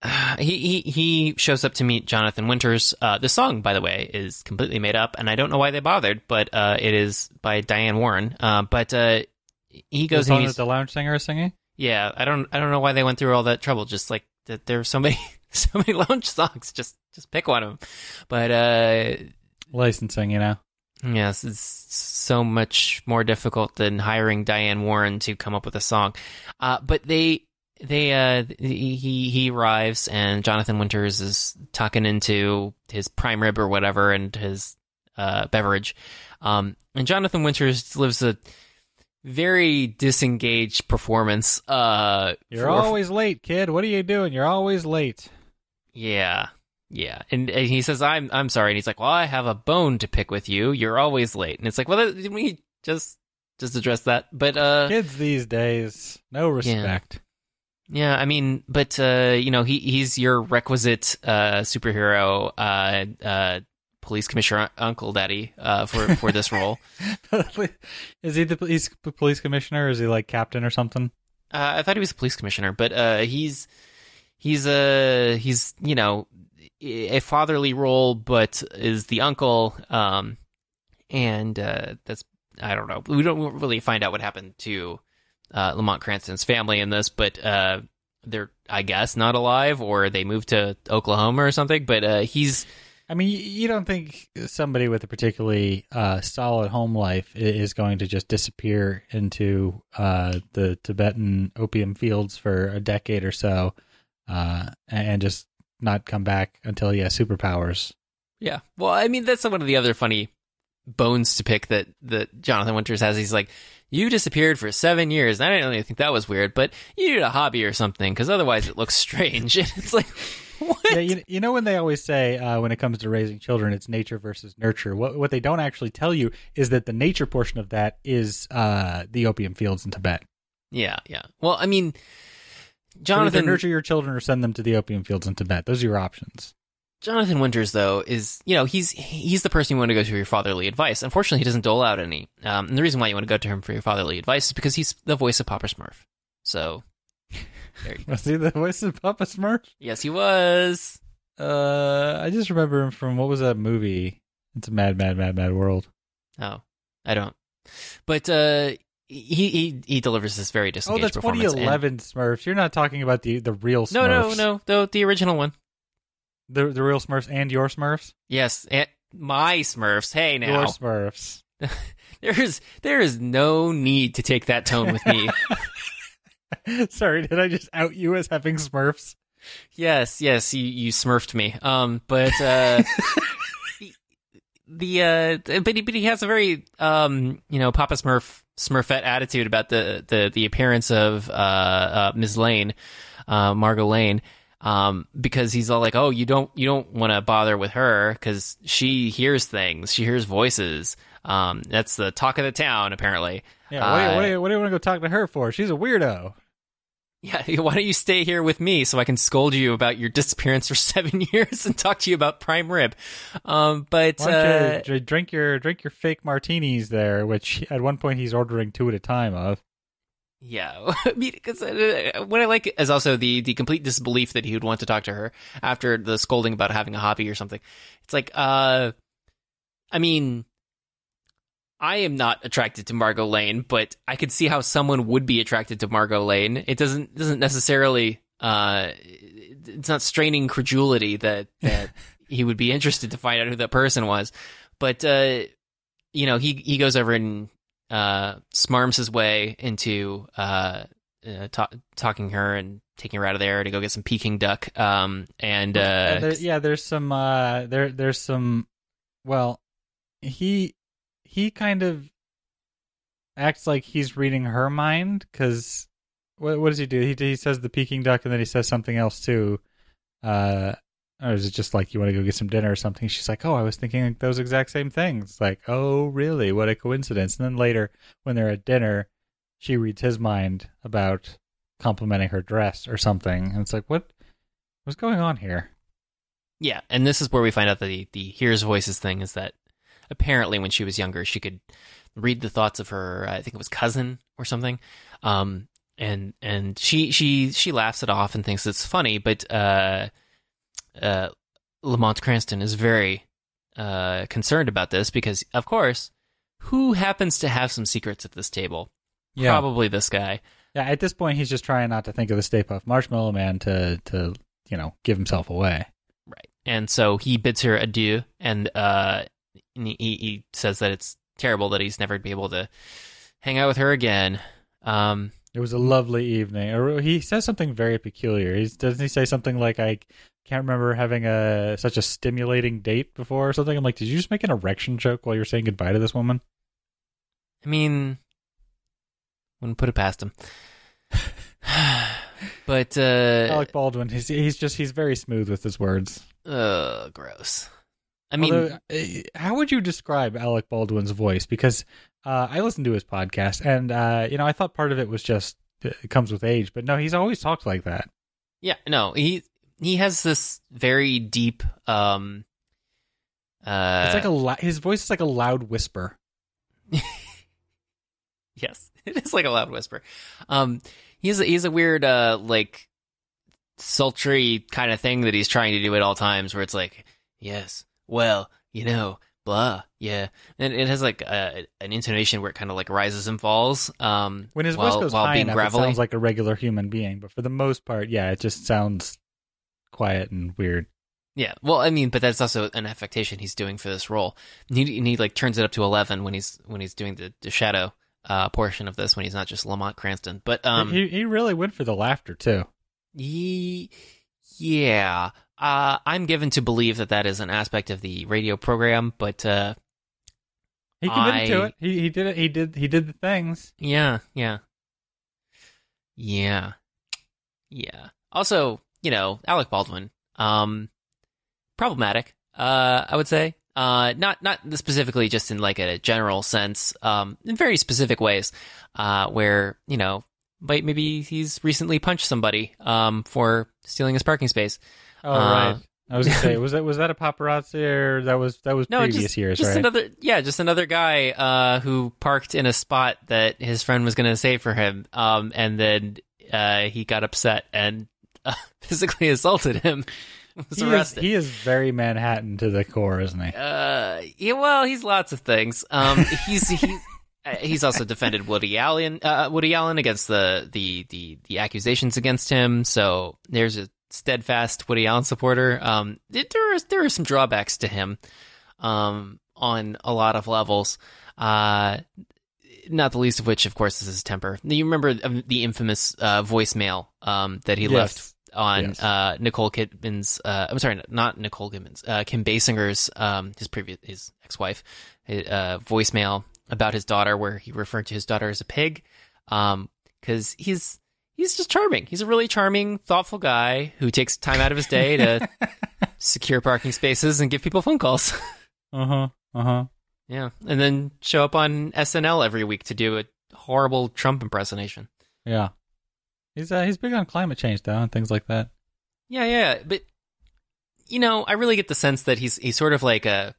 he he he shows up to meet Jonathan Winters. Uh, the song, by the way, is completely made up, and I don't know why they bothered, but uh, it is by Diane Warren. Uh, but uh, he The goes song and the lounge singer is singing. yeah. I don't I don't know why they went through all that trouble. Just like that, there are so many so many lounge songs. Just just pick one of them. But uh, Licensing, you know. Yes, it's so much more difficult than hiring Diane Warren to come up with a song. Uh, but they, they, uh, he, he arrives and Jonathan Winters is tucking into his prime rib or whatever and his, uh, beverage. Um, and Jonathan Winters lives a very disengaged performance. Uh, You're for- always late, kid. What are you doing? You're always late. Yeah. Yeah. And, and he says, I'm, I'm sorry. And he's like, well, I have a bone to pick with you. You're always late. And it's like, well, didn't we just, just address that? But, uh, Kids these days, no respect. yeah, I mean, but, uh, you know, he, he's your requisite, uh, superhero, uh, uh, police commissioner uncle daddy, uh, for, for this role. is he the police police commissioner? Or is he like captain or something? Uh, I thought he was a police commissioner, but, uh, he's, he's, uh, he's, you know, a fatherly role, but is the uncle, um, and, uh, that's, I don't know. We don't really find out what happened to, uh, Lamont Cranston's family in this, but, uh, they're, I guess, not alive, or they moved to Oklahoma or something, but, uh, he's, I mean, you- don't think somebody with a particularly uh, solid home life is going to just disappear into uh, the Tibetan opium fields for a decade or so, uh, and just not come back until he has superpowers? Yeah. Well, I mean, that's one of the other funny bones to pick that, that Jonathan Winters has. He's like, you disappeared for seven years. I didn't really think that was weird, but you need a hobby or something because otherwise it looks strange. And it's like, what? Yeah, you, you know when they always say uh, when it comes to raising children, it's nature versus nurture. What what they don't actually tell you is that the nature portion of that is uh, the opium fields in Tibet. yeah, yeah. Well, I mean, So Jonathan nurture your children or send them to the opium fields in Tibet. Those are your options. Jonathan Winters, though, is you know he's he's the person you want to go to for your fatherly advice. Unfortunately, he doesn't dole out any. Um, and the reason why you want to go to him for your fatherly advice is because he's the voice of Papa Smurf. So, there you go. Was he the voice of Papa Smurf? yes, he was. Uh, I just remember him from what was that movie? It's a mad, mad, mad, mad world. Oh, I don't. But uh, he he he delivers this very Oh, disengaged that's performance. and- 2011 Smurfs. You're not talking about the the real Smurfs. No, no, no. The the original one. The the real Smurfs and your Smurfs. Yes, and my Smurfs. Hey now, Your Smurfs. there is there is no need to take that tone with me. Sorry, did I just out you as having Smurfs? Yes, yes, you you smurfed me. Um, but uh, the uh, but he, but he has a very um, you know, Papa Smurf Smurfette attitude about the the the appearance of uh, uh Ms. Lane, uh, Margot Lane. Um, because he's all like, "Oh, you don't, you don't want to bother with her because she hears things, she hears voices. Um, that's the talk of the town, apparently. Yeah. What, do you, Uh, what, do you, what do you want to go talk to her for? She's a weirdo. Yeah, why don't you stay here with me so I can scold you about your disappearance for seven years and talk to you about prime rib? Um, but uh, you drink your drink your fake martinis there, which at one point he's ordering two at a time of. Yeah, I mean, because uh, what I like is also the the complete disbelief that he would want to talk to her after the scolding about having a hobby or something. It's like, uh, I mean. I am not attracted to Margot Lane, but I could see how someone would be attracted to Margot Lane. It doesn't doesn't necessarily uh it's not straining credulity that that he would be interested to find out who that person was. But uh you know, he he goes over and uh smarms his way into uh, uh ta- talking her and taking her out of there to go get some Peking duck. Um and uh there, yeah, there's some uh there there's some well he he kind of acts like he's reading her mind cuz what what does he do? He he says the Peking duck and then he says something else too. Uh or is it just like you want to go get some dinner or something? She's like, "Oh, I was thinking like those exact same things." Like, "Oh, really? What a coincidence." And then later when they're at dinner, she reads his mind about complimenting her dress or something. And it's like, "What what's going on here?" Yeah, and this is where we find out that the the hears voices thing is that apparently when she was younger she could read the thoughts of her I think it was cousin or something. Um and and she she she laughs it off and thinks it's funny, but uh uh Lamont Cranston is very uh concerned about this because of course who happens to have some secrets at this table? Probably this guy. Yeah, at this point, he's just trying not to think of the Stay Puft Marshmallow Man to to you know give himself away. Right. And so he bids her adieu, and uh, he, he says that it's terrible that he's never be able to hang out with her again. Um, It was a lovely evening. Or he says something very peculiar. He's, doesn't he say something like I can't remember having a such a stimulating date before or something? I'm like, did you just make an erection joke while you're saying goodbye to this woman? I mean, wouldn't put it past him. but uh, Alec Baldwin, he's he's just he's very smooth with his words. uh, gross. I mean, Although, uh, how would you describe Alec Baldwin's voice? Because uh, I listened to his podcast, and uh, you know, I thought part of it was just uh, it comes with age, but no, he's always talked like that. yeah, no, he he has this very deep. Um, uh, It's like a la- his voice is like a loud whisper. Yes, it is like a loud whisper. Um, he's a, he's a weird, uh, like sultry kind of thing that he's trying to do at all times, where it's like, yes, well, you know, blah, yeah, and it has like a, an intonation where it kind of like rises and falls. Um, When his while, voice goes while high being enough, gravelly. it sounds like a regular human being. But for the most part, yeah, it just sounds quiet and weird. Yeah, well, I mean, but that's also an affectation he's doing for this role. And he, and he like turns it up to eleven when he's when he's doing the, the shadow uh, portion of this when he's not just Lamont Cranston. But um, he he really went for the laughter too. Ye- yeah. Uh, I'm given to believe that that is an aspect of the radio program, but uh, He committed to it. He he did it. He did he did the things. yeah, yeah, yeah, yeah. Also, you know, Alec Baldwin. Um, problematic, uh, I would say. Uh, not not specifically just in like a general sense. Um, in very specific ways, uh, where you know, maybe he's recently punched somebody um for stealing his parking space. Oh Uh, right. I was gonna say, was that was that a paparazzi or that was that was No, previous just, years, just right? another yeah, just another guy uh, who parked in a spot that his friend was going to save for him, um, and then uh, he got upset and uh, physically assaulted him. was he is, he is very Manhattan to the core, isn't he? Uh, yeah, well, he's lots of things. Um, he's he's uh, he's also defended Woody Allen, uh, Woody Allen against the, the the the accusations against him. So there's a steadfast Woody Allen supporter. Um, there are there are some drawbacks to him, um, on a lot of levels. Uh, not the least of which, of course, is his temper. You remember um, the infamous uh, voicemail um, that he Yes. left on Yes. uh, Nicole Kidman's. Uh, I'm sorry, not Nicole Kidman's. Uh, Kim Basinger's, um, his previous his ex-wife, uh, voicemail about his daughter, where he referred to his daughter as a pig, because he's he's just charming. He's a really charming, thoughtful guy who takes time out of his day to secure parking spaces and give people phone calls. Uh huh. Uh huh. yeah, and then show up on SNL every week to do a horrible Trump impersonation. Yeah. He's uh, he's big on climate change though and things like that. Yeah, yeah, but you know, I really get the sense that he's he's sort of like a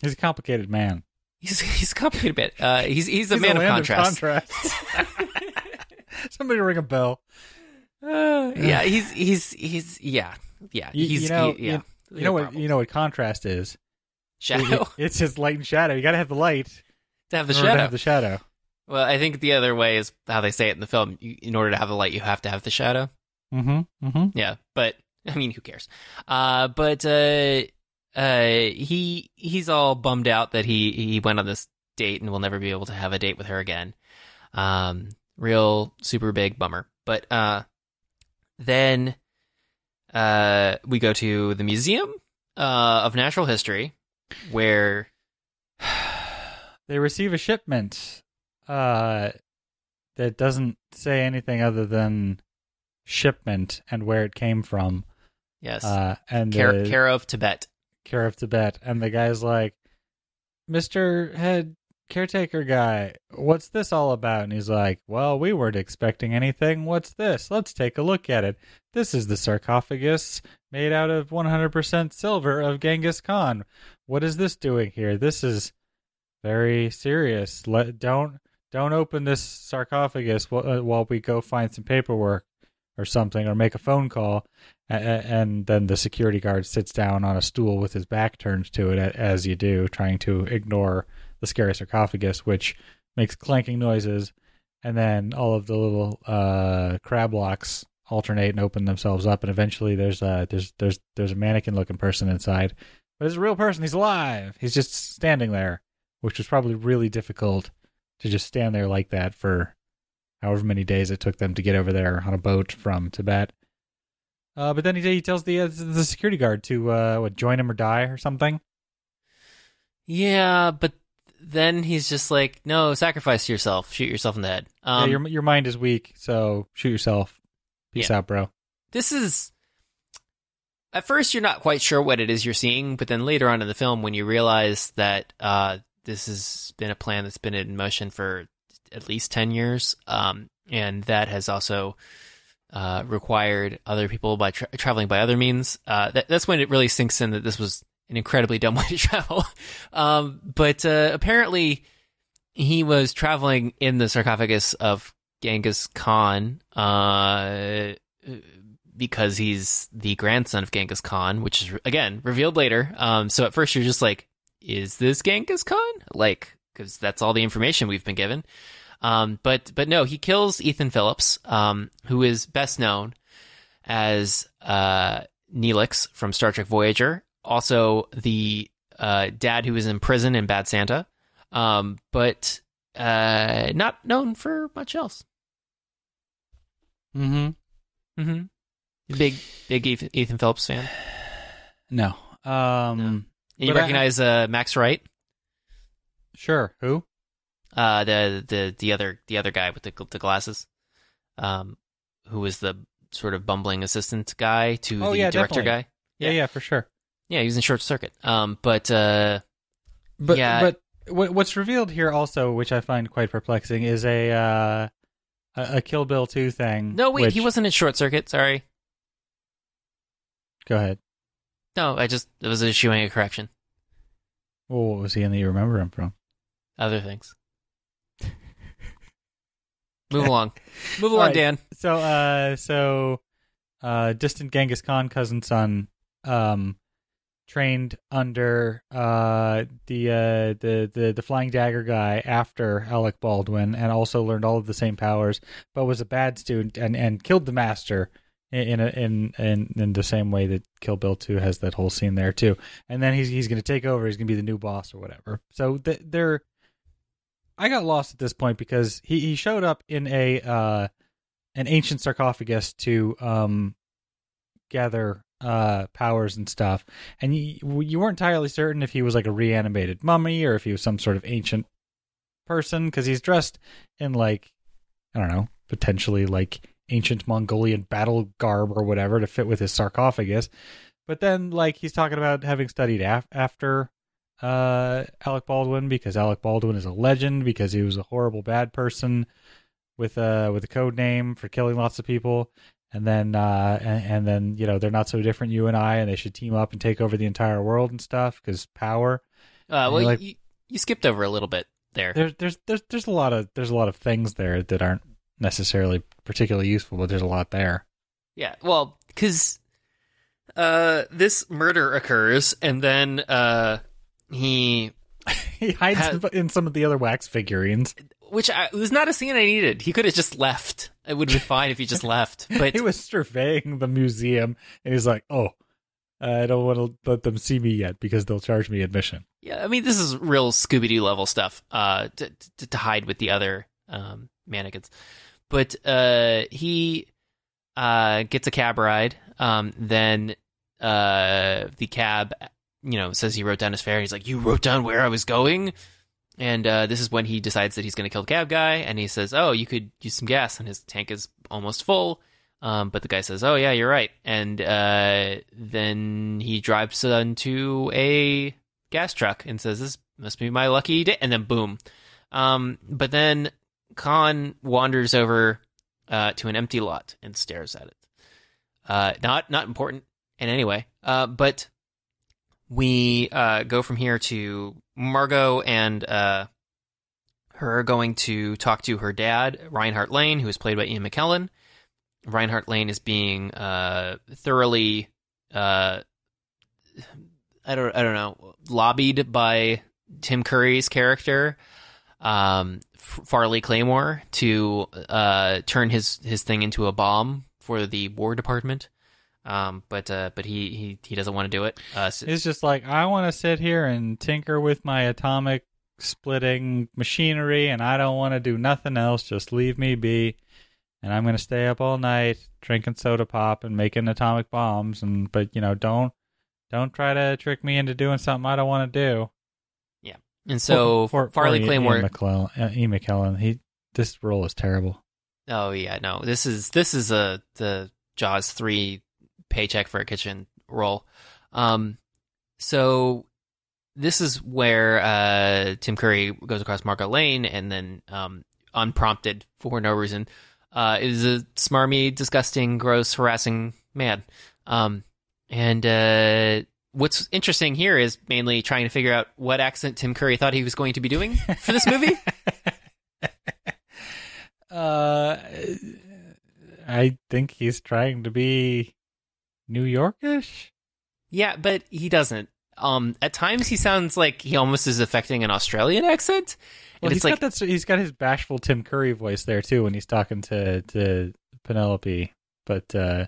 He's a complicated man. he's he's a complicated bit. Uh, he's he's a He's man of land contrast. contrast. Somebody ring a bell. Uh, yeah, he's he's he's yeah yeah You- he's you know, he- yeah. You know what? You know what contrast is? shadow It's just light and shadow. You got to have the light to have the order to have the shadow. Well, I think the other way is how they say it in the film. You, in order to have the light, you have to have the shadow. Mm-hmm. Mm-hmm. Yeah, but I mean, who cares? Uh, but uh, uh, he he's all bummed out that he he went on this date and will never be able to have a date with her again. Um, real super big bummer. But uh, then uh, we go to the museum uh, of natural history, where They receive a shipment uh, that doesn't say anything other than shipment and where it came from. yes, Uh, and care, the care of Tibet. care of Tibet. And the guy's like, Mr. Head Caretaker guy, what's this all about? And he's like, Well, we weren't expecting anything. What's this? Let's take a look at it. This is the sarcophagus made out of 100% silver of Genghis Khan. What is this doing here? This is very serious. Let don't don't open this sarcophagus while, uh, while we go find some paperwork or something or make a phone call and then the security guard sits down on a stool with his back turned to it as you do trying to ignore the scary sarcophagus which makes clanking noises and then all of the little uh crab blocks alternate and open themselves up and eventually there's a there's there's there's a mannequin looking person inside but it's a real person. He's alive. He's just standing there which was probably really difficult to just stand there like that for however many days it took them to get over there on a boat from Tibet. Uh, but then he, he tells the uh, the security guard to uh, what join him or die or something. Yeah, but then he's just like, no, sacrifice yourself, shoot yourself in the head. Um, yeah, your your mind is weak, so shoot yourself. Peace Yeah. out, bro. this is at first you're not quite sure what it is you're seeing, but then later on in the film, when you realize that uh, this has been a plan that's been in motion for at least ten years, um, and that has also uh, required other people by tra- traveling by other means, uh, that, that's when it really sinks in that this was an incredibly dumb way to travel. um, but uh, apparently, he was traveling in the sarcophagus of Genghis Khan. Uh, because he's the grandson of Genghis Khan, which is again revealed later. Um, so at first you're just like, is this Genghis Khan? Like, because that's all the information we've been given. Um, but but no, he kills Ethan Phillips, um, who is best known as uh, Neelix from Star Trek Voyager, also the uh, dad who was in prison in Bad Santa, um, but uh, not known for much else. Mm-hmm. Mm-hmm. Big big Ethan, Ethan Phillips fan. No. Um. No. You But I- recognize uh, Max Wright, Sure. Who? uh, the the the other the other guy with the the glasses, um, who was the sort of bumbling assistant guy to Oh, the yeah, director definitely. guy. yeah, Yeah. yeah, for sure. Yeah, he was in Short Circuit. Um, but uh, But Yeah. but what's revealed here also, which I find quite perplexing, is a uh, a, a Kill Bill two thing. no, wait, he wasn't in Short Circuit. Sorry. Go ahead. No, I just it was issuing a correction. Well, what was he in that you remember him from? Other things. Move along. Move along, right. Dan. So, uh, so, uh, distant Genghis Khan cousin son, um, trained under uh the uh the the the flying dagger guy after Alec Baldwin, and also learned all of the same powers, but was a bad student and and killed the master in a, in, in in the same way that Kill Bill Two has that whole scene there too. And then he's he's going to take over. He's going to be the new boss or whatever. So th- they're. I got lost at this point because he, he showed up in a uh, an ancient sarcophagus to um, gather uh, powers and stuff, and you, you weren't entirely certain if he was like a reanimated mummy or if he was some sort of ancient person because he's dressed in like I don't know, potentially like ancient Mongolian battle garb or whatever to fit with his sarcophagus. But then, like, he's talking about having studied af- after uh, Alec Baldwin because Alec Baldwin is a legend because he was a horrible bad person with a with a code name for killing lots of people. And then, uh, and, and then, you know, they're not so different, you and I, and they should team up and take over the entire world and stuff because power. Uh, well, like- you, you skipped over a little bit there. There's, there's, there's, there's a lot of, there's a lot of things there that aren't necessarily particularly useful, but there's a lot there. Yeah, well, because uh, this murder occurs, and then uh, he, he hides Ha- in some of the other wax figurines. which I, was not a scene I needed. He could have just left. It would have been fine if he just left. But he was surveying the museum, and he's like, "Oh, I don't want to let them see me yet because they'll charge me admission." yeah, I mean, this is real Scooby Doo level stuff. Uh, to, to, to hide with the other um mannequins, but uh, he uh gets a cab ride. Um, then uh, the cab, you know, says he wrote down his fare. He's like, "You wrote down where I was going." And uh, this is when he decides that he's going to kill the cab guy, and he says, "Oh, you could use some gas," and his tank is almost full. Um, but the guy says, "Oh yeah, you're right." And uh, then he drives onto a gas truck and says, "This must be my lucky day." And then boom. Um, but then Khan wanders over uh, to an empty lot and stares at it. Uh, not not important in any way. Uh, but we uh, go from here to Margot and uh, her going to talk to her dad, Reinhardt Lane, who is played by Ian McKellen. Reinhardt Lane is being uh, thoroughly, I don't, I don't know, lobbied by Tim Curry's character, um, Farley Claymore, to uh, turn his his thing into a bomb for the War Department. Um, but uh, but he, he he doesn't want to do it. Uh, so- He's just like, "I want to sit here and tinker with my atomic splitting machinery, and I don't want to do nothing else. Just leave me be." And I'm gonna stay up all night drinking soda pop and making atomic bombs. And but you know, don't don't try to trick me into doing something I don't want to do. And so Farley poor Claymore. Ian McClellan, uh, Ian McKellen, he this role is terrible. Oh yeah, no. This is this is a the Jaws three paycheck for a kitchen role. Um, so this is where uh Tim Curry goes across Margot Lane and then um unprompted for no reason uh is a smarmy, disgusting, gross, harassing man. Um, and uh. What's interesting here is mainly trying to figure out what accent Tim Curry thought he was going to be doing for this movie. uh, I think he's trying to be New Yorkish. Yeah, but he doesn't. Um, at times he sounds like he almost is affecting an Australian accent, Well, and he's like got that. He's got his bashful Tim Curry voice there too when he's talking to to Penelope. But uh,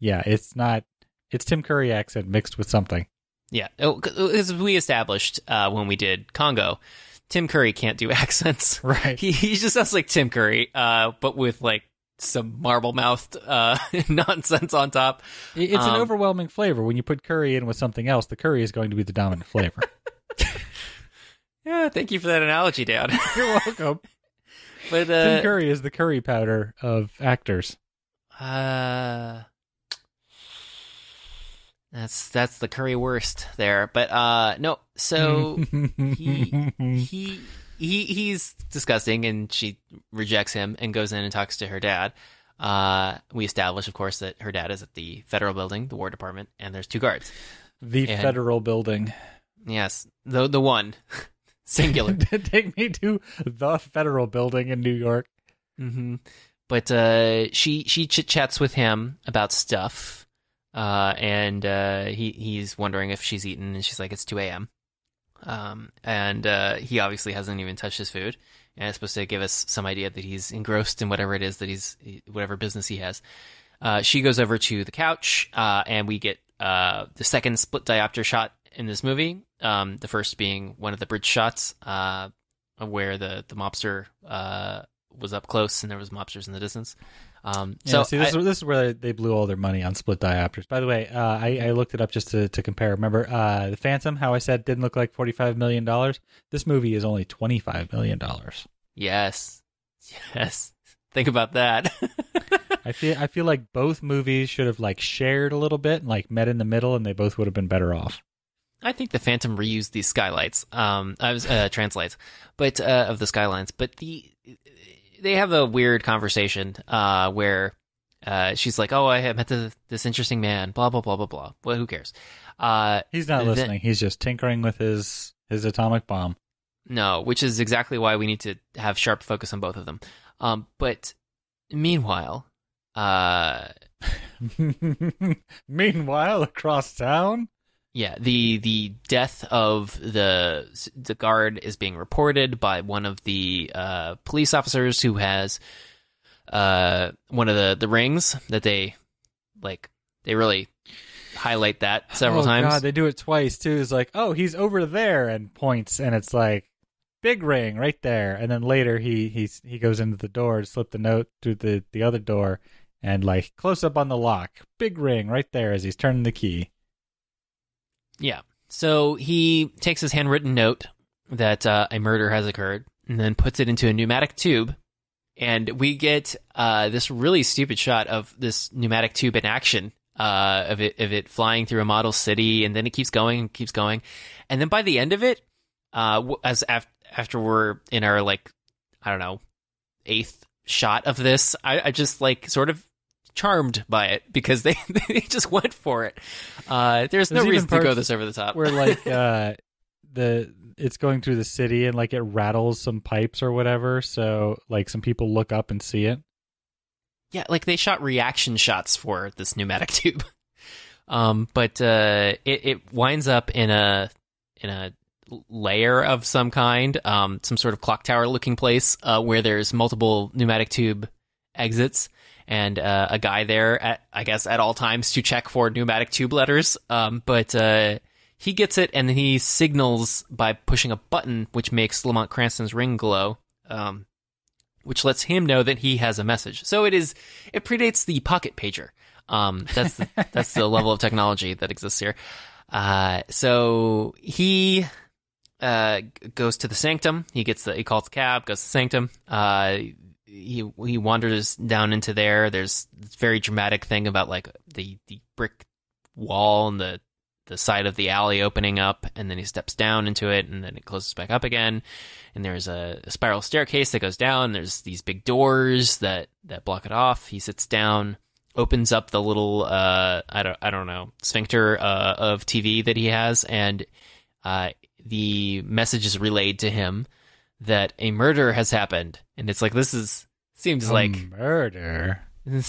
yeah, it's not. It's Tim Curry accent mixed with something. yeah, Oh, as we established uh, when we did Congo, Tim Curry can't do accents. Right. He he just sounds like Tim Curry, uh, but with like some marble mouthed uh, nonsense on top. It's an Um, overwhelming flavor. When you put curry in with something else, the curry is going to be the dominant flavor. Yeah, thank you for that analogy, Dan. You're welcome. but Tim uh, Curry is the curry powder of actors. uh, That's that's the curry worst there. But uh no, so he he he he's disgusting and she rejects him and goes in and talks to her dad. Uh we establish of course that her dad is at the federal building, the war department, and there's two guards. the And- federal building. Yes, the the one singular. Take me to the federal building in New York. hmm But uh, she she chit chats with him about stuff, uh, and uh, he he's wondering if she's eaten, and she's like, "It's two a.m." Um, and uh, he obviously hasn't even touched his food, and it's supposed to give us some idea that he's engrossed in whatever it is that he's whatever business he has. Uh, she goes over to the couch, uh, and we get uh, the second split diopter shot in this movie. Um, the first being one of the bridge shots, where the the mobster was up close and there was mobsters in the distance. Um, Yeah, so see, this, I- is, this is where they blew all their money on split diopters. By the way, uh, I, I looked it up just to, to compare. Remember uh, the Phantom? How I said didn't look like forty five million dollars. This movie is only twenty five million dollars. yes, yes. Think about that. I feel I feel like both movies should have like shared a little bit and like met in the middle, and they both would have been better off. I think the Phantom reused these skylights, um, I was uh, translights, but uh, of the skylines. But the they have a weird conversation uh, where uh, she's like, "Oh, I met the, this interesting man." Blah blah blah blah blah. Well, who cares? Uh, He's not Then- listening. He's just tinkering with his his atomic bomb. no, which is exactly why we need to have sharp focus on both of them. Um, but meanwhile, uh, Meanwhile, across town, Yeah, the the death of the the guard is being reported by one of the uh, police officers who has uh, one of the, the rings that they like. They really highlight that several oh, times. God, they do it twice too. It's like, oh, he's over there, and points, and it's like big ring right there. And then later he he's he goes into the door to slip the note through the the other door, and like close up on the lock, big ring right there as he's turning the key. Yeah. So he takes his handwritten note that uh, a murder has occurred and then puts it into a pneumatic tube. And we get uh, this really stupid shot of this pneumatic tube in action, uh, of it of it flying through a model city, and then it keeps going and keeps going, and then by the end of it, uh, as af- after we're in our like, I don't know, eighth shot of this, I, I just like sort of charmed by it because they they just went for it. Uh, there's, no There's even reason to go this over the top. Where like uh the it's going through the city and like it rattles some pipes or whatever, so like some people look up and see it. Yeah, like they shot reaction shots for this pneumatic tube. Um, but uh, it it winds up in a in a layer of some kind, um, some sort of clock tower looking place, uh, where there's multiple pneumatic tube exits and uh, a guy there at I guess at all times to check for pneumatic tube letters. Um, but uh, he gets it and then he signals by pushing a button, which makes Lamont Cranston's ring glow. Um, which lets him know that he has a message. So it is it predates the pocket pager. Um, that's the, that's the level of technology that exists here. Uh, so he uh, goes to the sanctum. He gets the he calls the cab, goes to the sanctum. Uh, he he wanders down into there. There's this very dramatic thing about like the the brick wall and the the side of the alley opening up, and then he steps down into it, and then it closes back up again. And there's a, a spiral staircase that goes down. There's these big doors that that block it off. He sits down, opens up the little uh I don't I don't know sphincter uh, of TV that he has, and uh, the message is relayed to him that a murder has happened, and it's like this is seems like murder.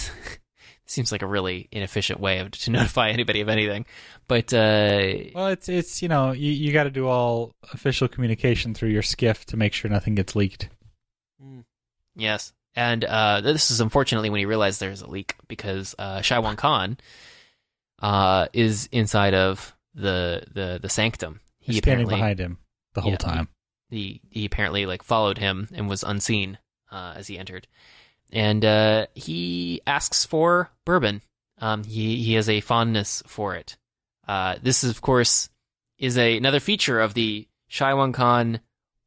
seems like a really inefficient way of to notify anybody of anything. But uh, Well, it's it's you know you you got to do all official communication through your skiff to make sure nothing gets leaked. yes, and uh, this is unfortunately when he realized there's a leak because uh, Shiwan Khan uh, is inside of the the the sanctum. He's standing behind him the whole Yeah. time. He he apparently like followed him and was unseen uh, as he entered, and uh, he asks for bourbon. Um, he he has a fondness for it. Uh, this is of course is a another feature of the Shiwan Khan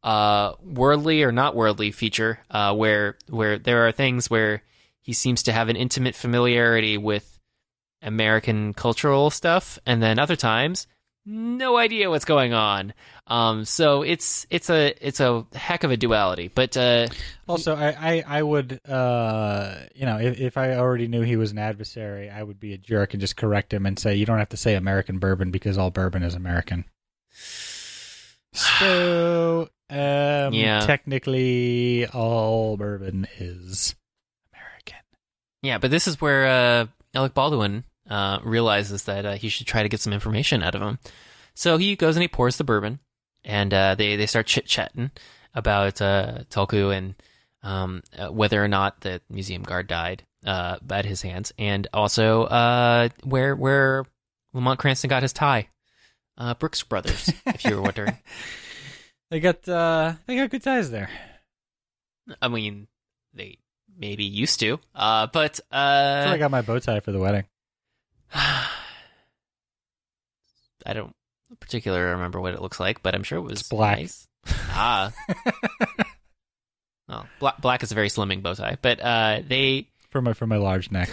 uh, worldly or not worldly feature, uh, where where there are things where he seems to have an intimate familiarity with American cultural stuff, and then other times, no idea what's going on. Um, so it's it's a it's a heck of a duality. But uh, Also, I, I, I would, uh, you know, if, if I already knew he was an adversary, I would be a jerk and just correct him and say, you don't have to say American bourbon because all bourbon is American. So, um, Yeah. technically, all bourbon is American. yeah, but this is where uh, Alec Baldwin uh, realizes that uh, he should try to get some information out of him. So he goes and he pours the bourbon, and uh, they they start chit chatting about uh, Tulku and um, uh, whether or not the museum guard died uh, at his hands, and also uh, where where Lamont Cranston got his tie. Uh, Brooks Brothers, if you were wondering. They got, uh, they got good ties there. I mean, they maybe used to, uh, but So uh, I got my bow tie for the wedding. I don't particularly remember what it looks like, but I'm sure it was It's black. nice. Ah. well, black, black is a very slimming bow tie, but uh, they. For my, for my large neck.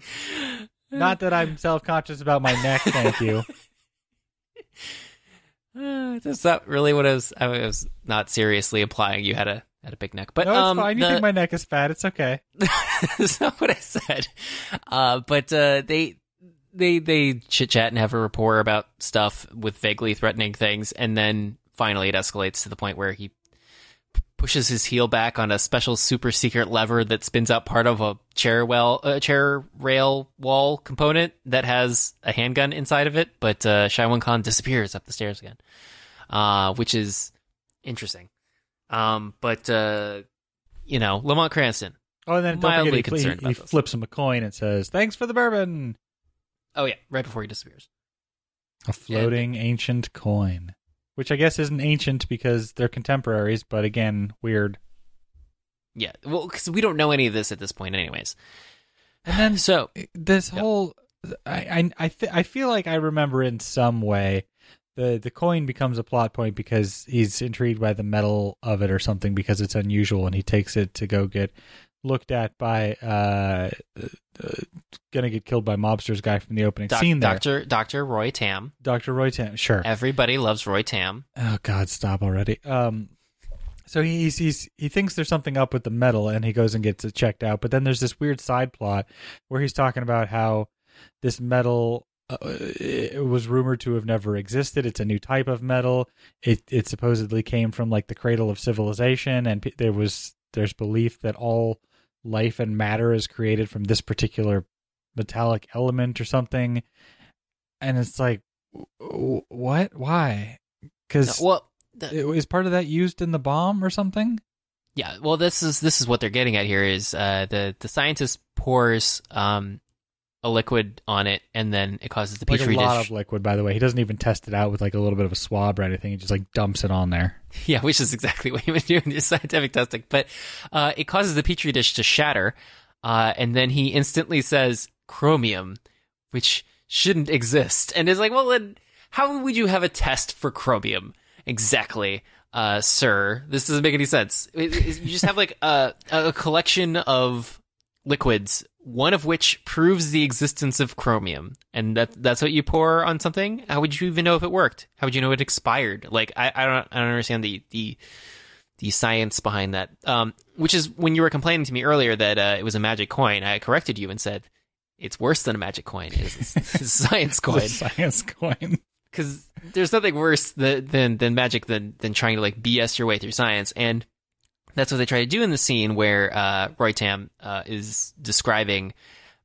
Not that I'm self conscious about my neck, thank you. Uh, that's not really what I was. I was not seriously implying you had a had a big neck, but No, it's um, fine. You the- think my neck is fat. It's okay. That's not what I said. Uh, but uh, they they they chit chat and have a rapport about stuff with vaguely threatening things, and then finally it escalates to the point where he p- pushes his heel back on a special super secret lever that spins out part of a chair well uh, chair rail wall component that has a handgun inside of it. But uh, Shiwan Khan disappears up the stairs again, uh, which is interesting. Um, but uh, you know, Lamont Cranston. Oh, and then don't Mildly forget he, concerned he, he flips him a coin and says, "Thanks for the bourbon." Oh yeah, right before he disappears. A floating ancient coin, which I guess isn't ancient because they're contemporaries, but again, weird. Yeah, well, because we don't know any of this at this point, anyways. And then So this whole, I I I, th- I feel like I remember in some way. The, the coin becomes a plot point because he's intrigued by the metal of it or something because it's unusual and he takes it to go get looked at by uh, uh gonna get killed by mobsters guy from the opening doc- scene there Doctor Doctor Roy Tam. Dr. Roy Tam sure Everybody loves Roy Tam. Oh God, stop already. Um, so he's he's he thinks there's something up with the metal, and he goes and gets it checked out. But then there's this weird side plot where he's talking about how this metal uh, it was rumored to have never existed. It's a new type of metal. It it supposedly came from like the cradle of civilization, and there was there's belief that all life and matter is created from this particular metallic element or something. And it's like, w- w- what? Why? Because well, the, is part of that used in the bomb or something? yeah. Well, this is this is what they're getting at here. Is uh, the the scientist pours um, a liquid on it, and then it causes the Like a petri lot dish. of liquid, by the way. He doesn't even test it out with like a little bit of a swab or anything. He just like dumps it on there. Yeah, which is exactly what you would do in your scientific testing. But uh, it causes the petri dish to shatter, uh, and then he instantly says bronzium, which shouldn't exist. And it's like, well, then how would you have a test for bronzium exactly, uh, sir? This doesn't make any sense. It- it- you just have like a, a collection of liquids, one of which proves the existence of bronzium, and that that's what you pour on something. How would you even know if it worked? How would you know it expired? Like I, I don't I don't understand the the the science behind that. Um, which is when you were complaining to me earlier that uh, it was a magic coin. I corrected you and said it's worse than a magic coin. It's, it's a science coin science coin. because there's nothing worse than, than than magic than than trying to like BS your way through science, and that's what they try to do in the scene where uh, Roy Tam uh, is describing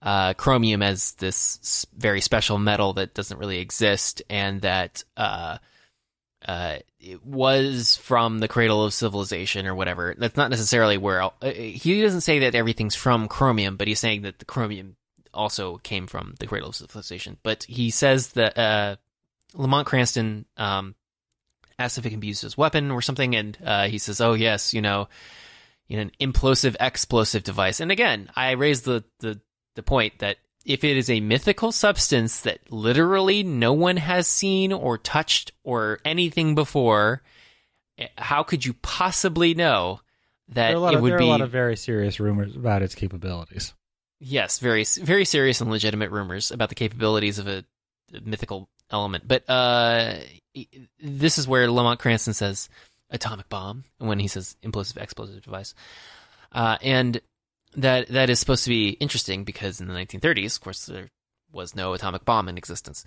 uh, bronzium as this very special metal that doesn't really exist, and that uh, uh, it was from the cradle of civilization or whatever. That's not necessarily where uh, he doesn't say that everything's from bronzium, but he's saying that the bronzium also came from the cradle of civilization. But he says that uh, Lamont Cranston um, asks if it can be used as a weapon or something, and uh, he says, "Oh yes, you know, you know, an implosive explosive device." And again, I raised the the the point that if it is a mythical substance that literally no one has seen or touched or anything before, eh, how could you possibly know that There are it of, would there are be a lot of very serious rumors about its capabilities. Yes, very very serious and legitimate rumors about the capabilities of a mythical element. But uh, this is where Lamont Cranston says atomic bomb when he says implosive explosive device, uh, and that that is supposed to be interesting because in the 1930s, of course, there was no atomic bomb in existence,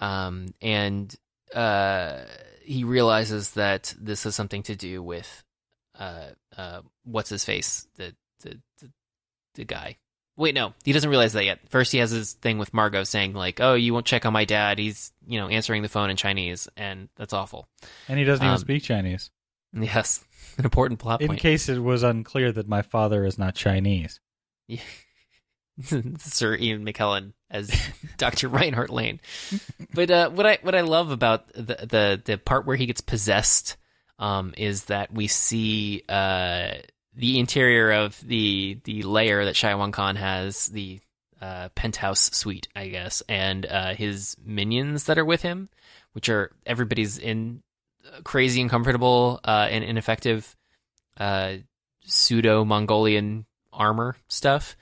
um, and uh, he realizes that this has something to do with uh, uh, what's his face, the the the, the guy Wait, no, he doesn't realize that yet. First, he has his thing with Margot saying like, "Oh, you won't check on my dad. He's you know answering the phone in Chinese, and that's awful." And he doesn't even Um, speak Chinese. Yes, an important plot In point. case it was unclear that my father is not Chinese. Sir Ian McKellen as Dr. Reinhardt Lane. But uh, what I what I love about the the the part where he gets possessed um, is that we see uh, the interior of the the layer that Shiwan Khan has, the uh, penthouse suite, I guess, and uh, his minions that are with him, which are everybody's in uh, crazy and comfortable uh, and ineffective uh, pseudo Mongolian armor stuff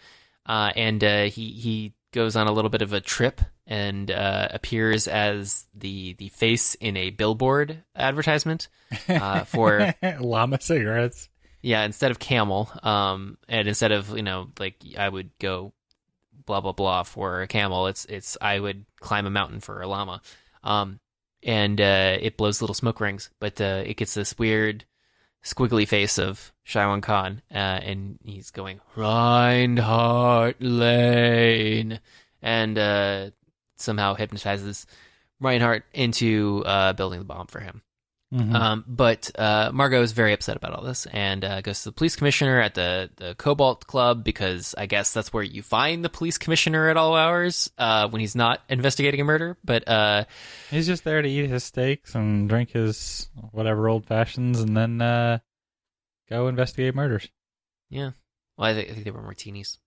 uh, and he he goes on a little bit of a trip and uh, appears as the the face in a billboard advertisement uh, for llama cigarettes. Yeah instead of camel um and instead of you know like I would go blah blah blah for a camel it's it's I would climb a mountain for a llama um and uh, it blows little smoke rings but uh, it gets this weird squiggly face of Shiwan Khan, uh, and he's going Reinhardt Lane, and uh, somehow hypnotizes Reinhardt into uh, building the bomb for him. Mhm. Um, but uh, Margot is very upset about all this and uh, goes to the police commissioner at the, the Cobalt Club because I guess that's where you find the police commissioner at all hours uh, when he's not investigating a murder. But uh, He's just there to eat his steaks and drink his whatever old fashions, and then uh, go investigate murders. yeah, well, I, think I think they were martinis.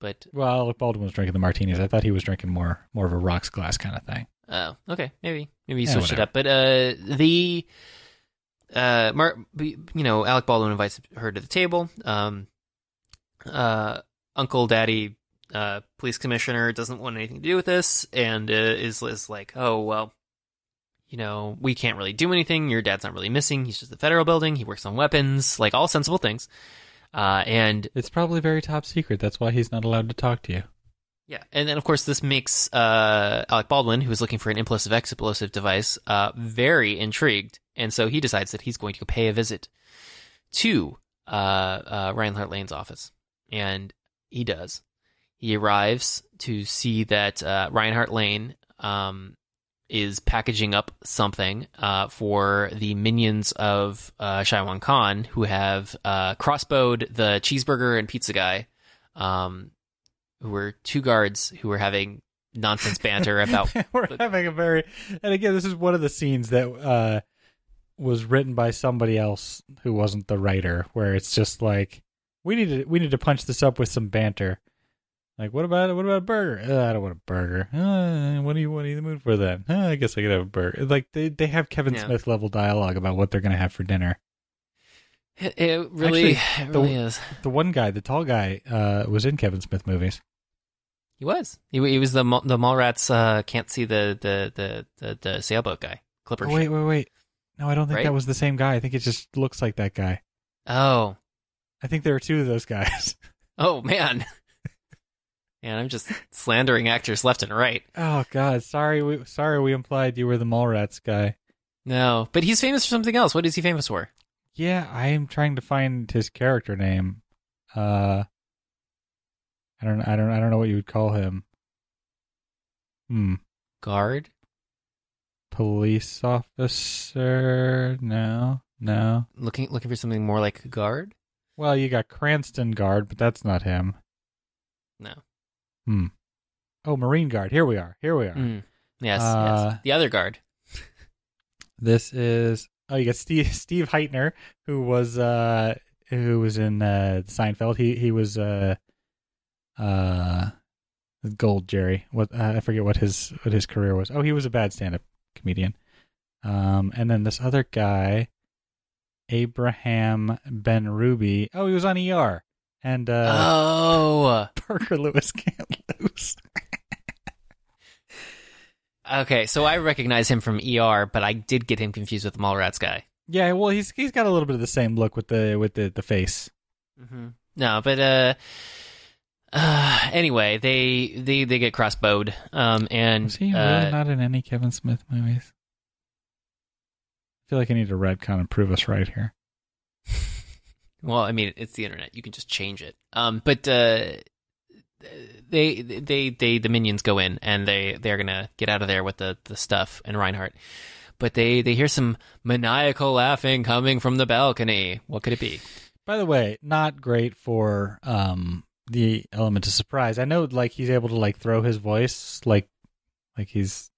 But Well, Baldwin was drinking the martinis. I thought he was drinking more more of a rocks glass kind of thing. Oh, okay, maybe maybe you Yeah, switched it up. But uh, the uh, Mar- you know, Alec Baldwin invites her to the table. Um, uh, Uncle Daddy, uh, police commissioner, doesn't want anything to do with this, and uh, is is like, oh well, you know, we can't really do anything. Your dad's not really missing. He's just the federal building. He works on weapons, like all sensible things. Uh, and It's probably very top secret. That's why he's not allowed to talk to you. Yeah, and then of course this makes uh, Alec Baldwin, who is looking for an implosive explosive device, uh, very intrigued, and so he decides that he's going to go pay a visit to uh, uh, Reinhardt Lane's office, and he does. He arrives to see that uh, Reinhardt Lane um, is packaging up something uh, for the minions of uh, Khan, who have crossbowed the cheeseburger and pizza guy. Um, who were two guards who were having nonsense banter about We're but- having a very, and again, this is one of the scenes that uh, was written by somebody else who wasn't the writer, where it's just like we need to we need to punch this up with some banter. Like, what about what about a burger? Uh, I don't want a burger. Uh, what do you what are you in the mood for then? Uh, I guess I could have a burger. Like they they have Kevin Yeah. Smith level dialogue about what they're gonna have for dinner. it, it really, Actually, it the- really is. The one guy, the tall guy, uh, was in Kevin Smith movies. He was. He, he was the the Mallrats uh, can't see the the, the, the, the sailboat guy. Clipper. Oh, wait, wait, wait. No, I don't think Right? that was the same guy. I think it just looks like that guy. Oh. I think there are two of those guys. Oh man. Man, I'm just slandering actors left and right. Oh God, sorry, we sorry we implied you were the Mallrats guy. No, but he's famous for something else. What is he famous for? Yeah, I am trying to find his character name. Uh, I don't, I don't, I don't know what you would call him. Hmm, Guard. police officer? No, no. Looking looking for something more like guard. Well, you got Cranston guard, but that's not him. No. Hmm. Oh, Marine guard. Here we are. Here we are. Mm. Yes, Uh, yes. The other guard. This is oh, you got Steve Steve Hytner, who was uh who was in uh Seinfeld. He he was uh uh Gold Jerry. What uh, I forget what his what his career was. Oh, he was a bad stand up comedian. Um, and then this other guy, Abraham Benrubi. Oh, he was on ER, and uh, Oh, Parker Lewis can't lose. okay. So I recognize him from ER, but I did get him confused with the Mallrats guy. Yeah, well, he's he's got a little bit of the same look with the with the the face. Mm-hmm. No, but uh, uh, anyway, they they they get crossbowed. Um, and Was he uh, really not in any Kevin Smith movies? I feel like I need to retcon and prove us right here. Well, I mean, it's the internet. You can just change it. Um, but uh, they they they the minions go in and they they're gonna get out of there with the the stuff and Reinhardt. But they they hear some maniacal laughing coming from the balcony. What could it be? By the way, not great for um the element of surprise. I know like he's able to like throw his voice like like he's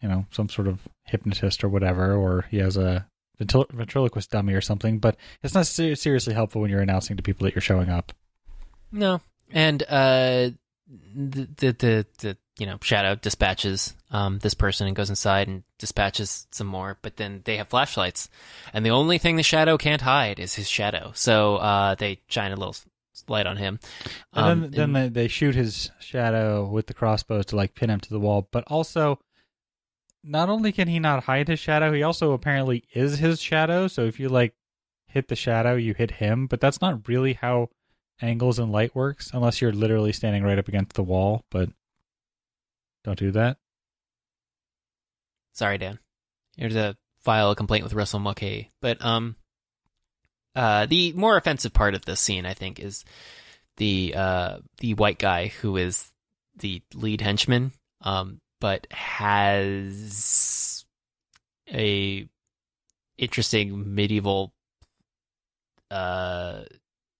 you know some sort of hypnotist or whatever or he has a ventrilo- ventriloquist dummy or something, but it's not ser- seriously helpful when you're announcing to people that you're showing up. No. And uh, the, the the the you know Shadow dispatches um this person and goes inside and dispatches some more. But then they have flashlights, and the only thing the Shadow can't hide is his shadow. So uh, they shine a little light on him. And Um, then, then they, they shoot his shadow with the crossbows to like pin him to the wall. But also, not only can he not hide his shadow, he also apparently is his shadow. So if you like hit the shadow, you hit him. But that's not really how angles and light works, unless you're literally standing right up against the wall. But don't do that. Sorry, Dan. Here's a file a complaint with Russell Mulcahy. But um, uh, the more offensive part of this scene, I think, is the uh the white guy who is the lead henchman, um, but has a interesting medieval uh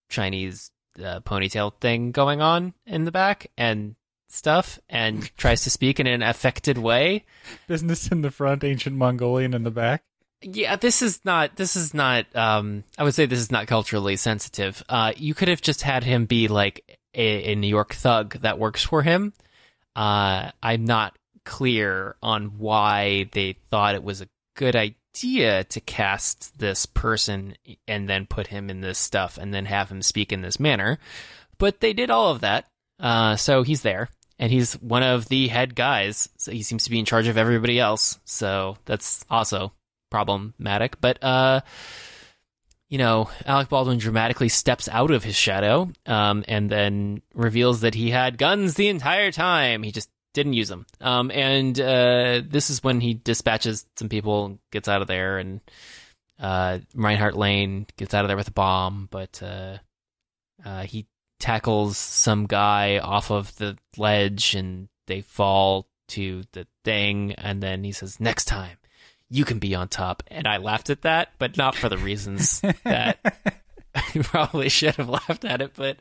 Chinese uh, ponytail thing going on in the back and stuff, and tries to speak in an affected way. Business in the front, ancient Mongolian in the back. Yeah, this is not. This is not. Um, I would say this is not culturally sensitive. Uh, you could have just had him be like a, a New York thug that works for him. Uh, I'm not clear on why they thought it was a good idea to cast this person and then put him in this stuff and then have him speak in this manner. But they did all of that. Uh, so he's there and he's one of the head guys. So he seems to be in charge of everybody else. So that's also problematic. But uh, you know, Alec Baldwin dramatically steps out of his shadow, um, and then reveals that he had guns the entire time. He just didn't use them. Um, and uh, this is when he dispatches some people, gets out of there, and uh, Reinhardt Lane gets out of there with a bomb. But uh, uh, he tackles some guy off of the ledge, and they fall to the thing. And then he says, "Next time." You can be on top. And I laughed at that, but not for the reasons that I probably should have laughed at it. But,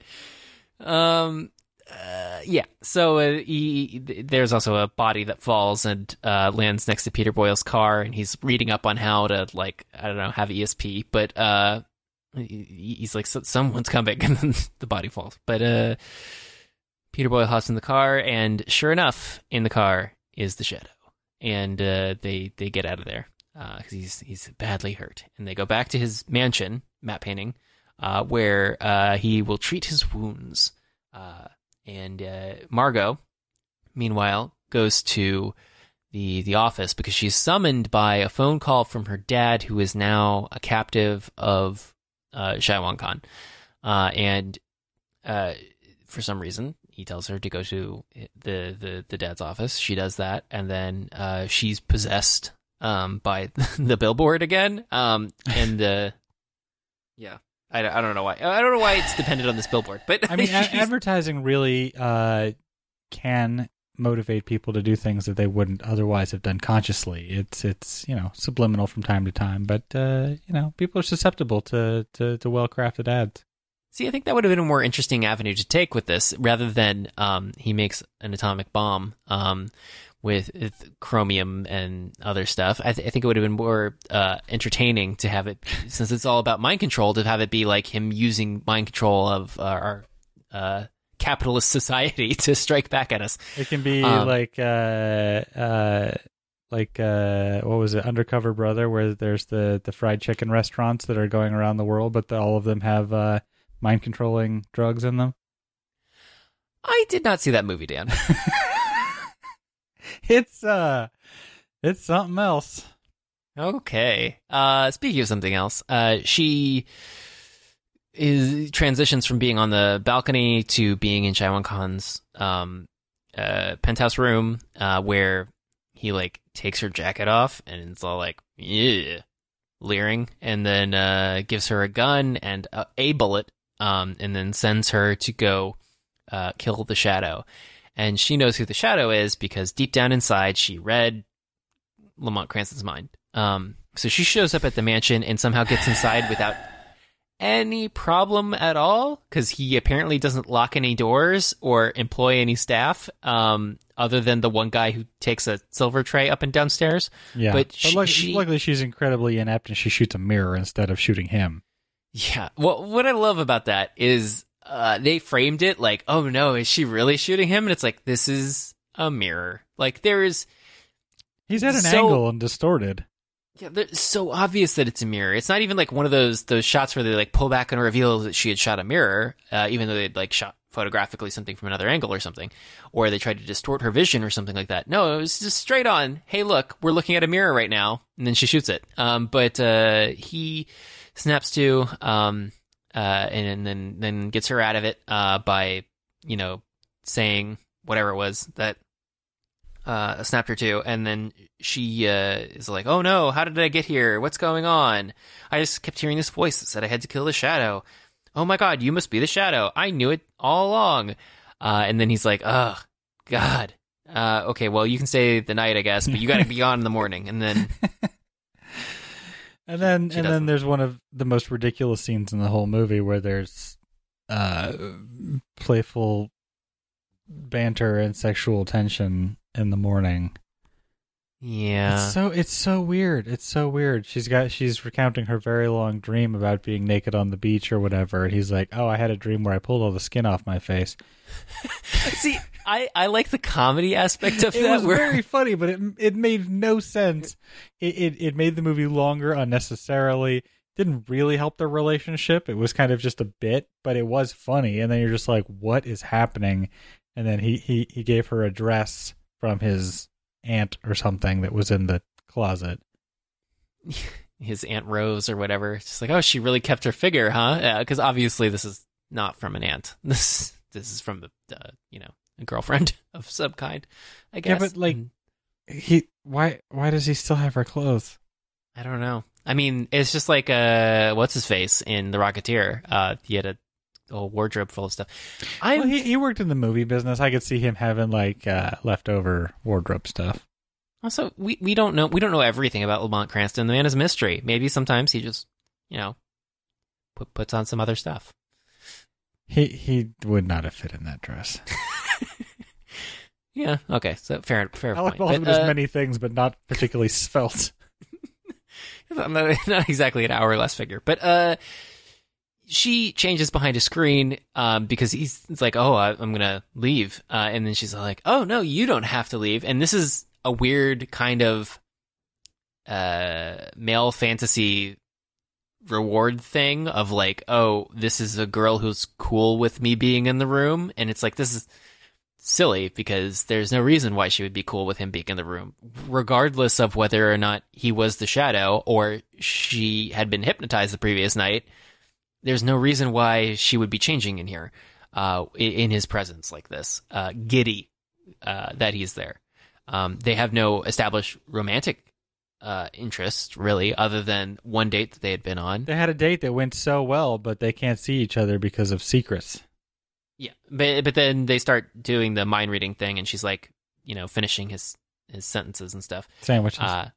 um, uh, yeah. So uh, he, there's also a body that falls and uh, lands next to Peter Boyle's car, and he's reading up on how to like I don't know have ESP, but uh, he- he's like "So- someone's coming, and then the body falls. But uh, Peter Boyle hops in the car, and sure enough, in the car is the shadow and uh, they they get out of there because he's he's badly hurt, and they go back to his mansion, matte painting, uh, where uh, he will treat his wounds. Uh, and uh, Margot, meanwhile, goes to the the office because she's summoned by a phone call from her dad, who is now a captive of uh, Shiwan Khan, uh, and uh, for some reason he tells her to go to the the, the dad's office. She does that, and then uh, she's possessed um, by the billboard again. Um, and uh, yeah, I, I don't know why. I don't know why it's dependent on this billboard, but I mean, a- advertising really uh, can motivate people to do things that they wouldn't otherwise have done consciously. It's it's you know subliminal from time to time, but uh, you know people are susceptible to to, to well crafted ads. See, I think that would have been a more interesting avenue to take with this, rather than um, he makes an atomic bomb um, with, with chromium and other stuff. I, th- I think it would have been more uh, entertaining to have it, since it's all about mind control, to have it be like him using mind control of uh, our uh, capitalist society to strike back at us. It can be Um, like uh uh like uh what was it undercover brother where there's the the fried chicken restaurants that are going around the world but the, all of them have uh mind controlling drugs in them. I did not see that movie, Dan. it's uh, it's something else. Okay. Uh, speaking of something else, uh, she is transitions from being on the balcony to being in Shai Khan's um, uh, penthouse room, uh, where he like takes her jacket off and it's all like, yeah, leering, and then uh, gives her a gun and a, a bullet, um, and then sends her to go uh, kill the shadow. And she knows who the shadow is because deep down inside she read Lamont Cranston's mind. Um, so she shows up at the mansion and somehow gets inside without any problem at all because he apparently doesn't lock any doors or employ any staff um, other than the one guy who takes a silver tray up and downstairs. Yeah, But but, she- luck- she- luckily she's incredibly inept and she shoots a mirror instead of shooting him. Yeah. Well, what I love about that is uh, they framed it like, oh no, is she really shooting him? And it's like, this is a mirror. Like there is, He's at an So- angle and distorted. yeah, it's so obvious that it's a mirror. It's not even like one of those those shots where they like pull back and reveal that she had shot a mirror, uh, even though they'd like shot photographically something from another angle or something, or they tried to distort her vision or something like that. No, it was just straight on. Hey, look, we're looking at a mirror right now, and then she shoots it. Um, but uh, he snaps to, um, uh, and then then gets her out of it uh, by you know saying whatever it was that uh, snapped her to, and then she uh, is like, "Oh no, how did I get here? What's going on? I just kept hearing this voice that said I had to kill the shadow. Oh my god, you must be the shadow. I knew it all along." Uh, and then he's like, "Oh God." Uh, okay, well, you can stay the night, I guess, but you got to be on in the morning. And then, And then She and doesn't. then there's one of the most ridiculous scenes in the whole movie where there's uh playful banter and sexual tension in the morning. yeah, It's so it's so weird. It's so weird. She's got she's recounting her very long dream about being naked on the beach or whatever, and he's like, "Oh, I had a dream where I pulled all the skin off my face." see, I I like the comedy aspect of It that. It was where very funny, but it it made no sense. It, it it made the movie longer unnecessarily. Didn't really help their relationship. It was kind of just a bit, but it was funny. And then you're just like, "What is happening?" And then he he he gave her a dress from his aunt or something that was in the closet. his aunt Rose or whatever. It's just like, oh, she really kept her figure, huh? Because obviously this is not from an aunt. This this is from the uh, you know a girlfriend of some kind. I guess. Yeah, but, like- And He why why does he still have her clothes? I don't know. I mean, it's just like uh, what's his face in The Rocketeer? Uh, he had a whole wardrobe full of stuff. I'm Well, he he worked in the movie business. I could see him having like uh, leftover wardrobe stuff. also we we don't know we don't know everything about Lamont Cranston. The man is a mystery. Maybe sometimes he just you know put, puts on some other stuff. He he would not have fit in that dress. Yeah. Okay. So fair fair Alec point. Baldwin But, does uh, many things, but not particularly svelte. not, not exactly an hourglass figure, but uh, she changes behind a screen um, because he's it's like, oh, I, I'm gonna leave, uh, and then she's like, oh no, you don't have to leave, and this is a weird kind of uh male fantasy reward thing of like, oh, this is a girl who's cool with me being in the room, and it's like this is silly because there's no reason why she would be cool with him being in the room, regardless of whether or not he was the shadow or she had been hypnotized the previous night. There's no reason why she would be changing in here, uh, in his presence like this, uh, giddy, uh, that he's there. Um, they have no established romantic, uh, interest really, other than one date that they had been on. They had a date that went so well, but they can't see each other because of secrets. Yeah, but but then they start doing the mind reading thing, and she's like, you know, finishing his his sentences and stuff. Sandwiches. Uh,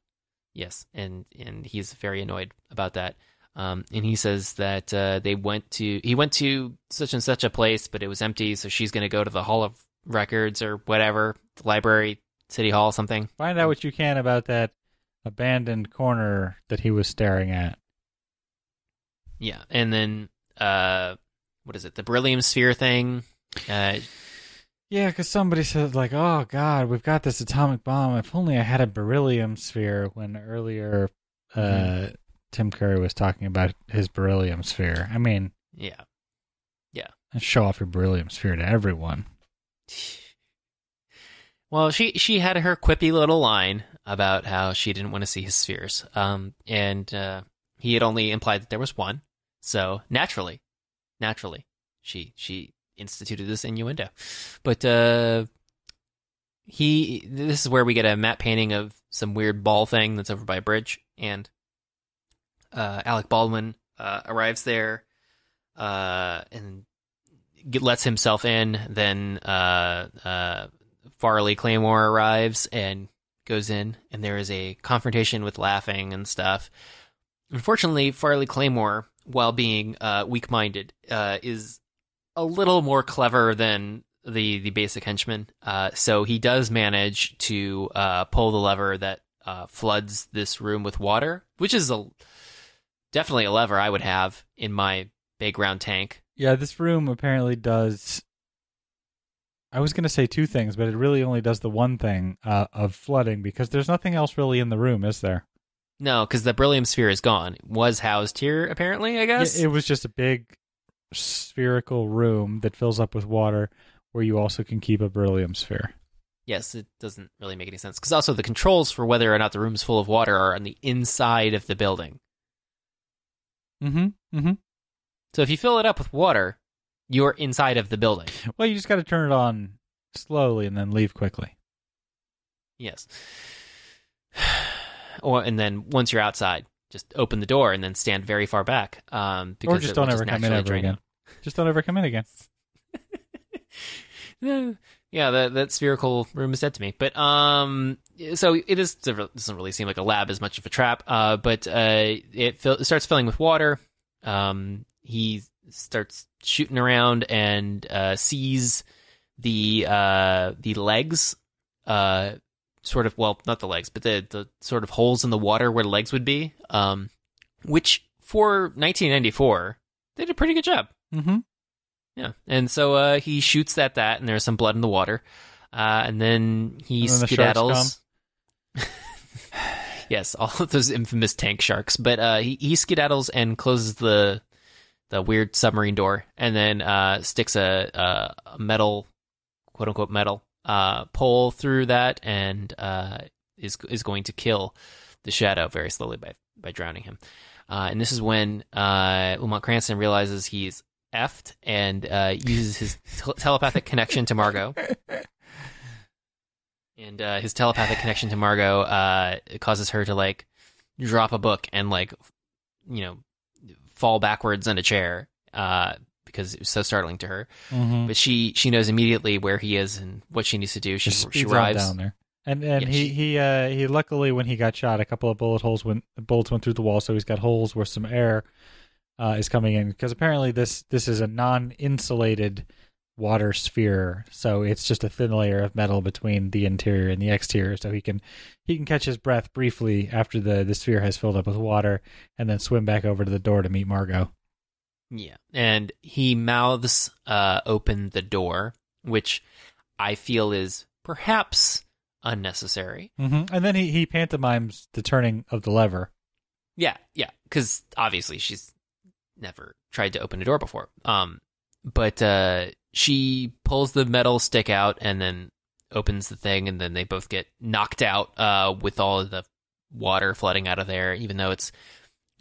yes, and and he's very annoyed about that. Um, and he says that uh, they went to he went to such and such a place, but it was empty, so she's going to go to the Hall of Records or whatever, the library, city hall, something. Find out what you can about that abandoned corner that he was staring at. Yeah, and then uh, what is it? The beryllium sphere thing. Uh, Yeah, because somebody said like, "Oh God, we've got this atomic bomb. If only I had a beryllium sphere." When earlier, uh, Mhm. Tim Curry was talking about his beryllium sphere. I mean, yeah, And show off your beryllium sphere to everyone. Well, she she had her quippy little line about how she didn't want to see his spheres, um, and uh, he had only implied that there was one. So naturally, naturally, she she instituted this innuendo. But uh, he this is where we get a matte painting of some weird ball thing that's over by a bridge, and uh, Alec Baldwin uh, arrives there uh, and get, lets himself in. Then uh, uh, Farley Claymore arrives and goes in, and there is a confrontation with laughing and stuff. Unfortunately, Farley Claymore, while being uh, weak-minded, uh, is a little more clever than the the basic henchman. Uh, so he does manage to uh, pull the lever that uh, floods this room with water, which is a definitely a lever I would have in my big round tank. Yeah, this room apparently does. I was going to say two things, but it really only does the one thing uh, of flooding because there's nothing else really in the room, is there? No, because the beryllium sphere is gone. It was housed here, apparently. I guess It, it was just a big spherical room that fills up with water, where you also can keep a beryllium sphere. yes, it doesn't really make any sense. Because also the controls for whether or not the room's full of water are on the inside of the building. Mm-hmm. Mm-hmm. So if you fill it up with water, you're inside of the building. Well, you just got to turn it on slowly and then leave quickly. Yes. Or and then once you're outside, just open the door and then stand very far back. Um, because or just don't ever come in ever again. Just don't ever come in again. yeah, that that spherical room is dead to me. But um, so it is it doesn't really seem like a lab as much of a trap. Uh, but uh, it, fill, it starts filling with water. Um, he starts shooting around and uh, sees the uh the legs uh sort of well not the legs but the the sort of holes in the water where the legs would be um which for 1994 they did a pretty good job. Mm-hmm. yeah. And so uh he shoots at that and there's some blood in the water uh and then he And then the skedaddles. yes all of those infamous tank sharks. But uh he, he skedaddles and closes the the weird submarine door and then uh sticks a, a, a metal quote unquote metal uh pole through that and uh is is going to kill the shadow very slowly by by drowning him. Uh and this is when uh Lamont Cranston realizes he's effed and uh uses his tel- telepathic connection to Margot. And uh, his telepathic connection to Margot uh, causes her to like drop a book and like you know fall backwards in a chair uh, because it was so startling to her. Mm-hmm. But she she knows immediately where he is and what she needs to do. She she arrives. down there. And and Yeah, he she- he uh he luckily when he got shot, a couple of bullet holes went bullets went through the wall, so he's got holes where some air uh, is coming in because apparently this this is a non-insulated water sphere, so it's just a thin layer of metal between the interior and the exterior, so he can he can catch his breath briefly after the the sphere has filled up with water, and then swim back over to the door to meet Margot. Yeah, and he mouths uh, open the door, which I feel is perhaps unnecessary. Mm-hmm. And then he he pantomimes the turning of the lever. Yeah, yeah, because obviously she's never tried to open a door before. Um, but uh, she pulls the metal stick out and then opens the thing, and then they both get knocked out uh, with all of the water flooding out of there, even though it's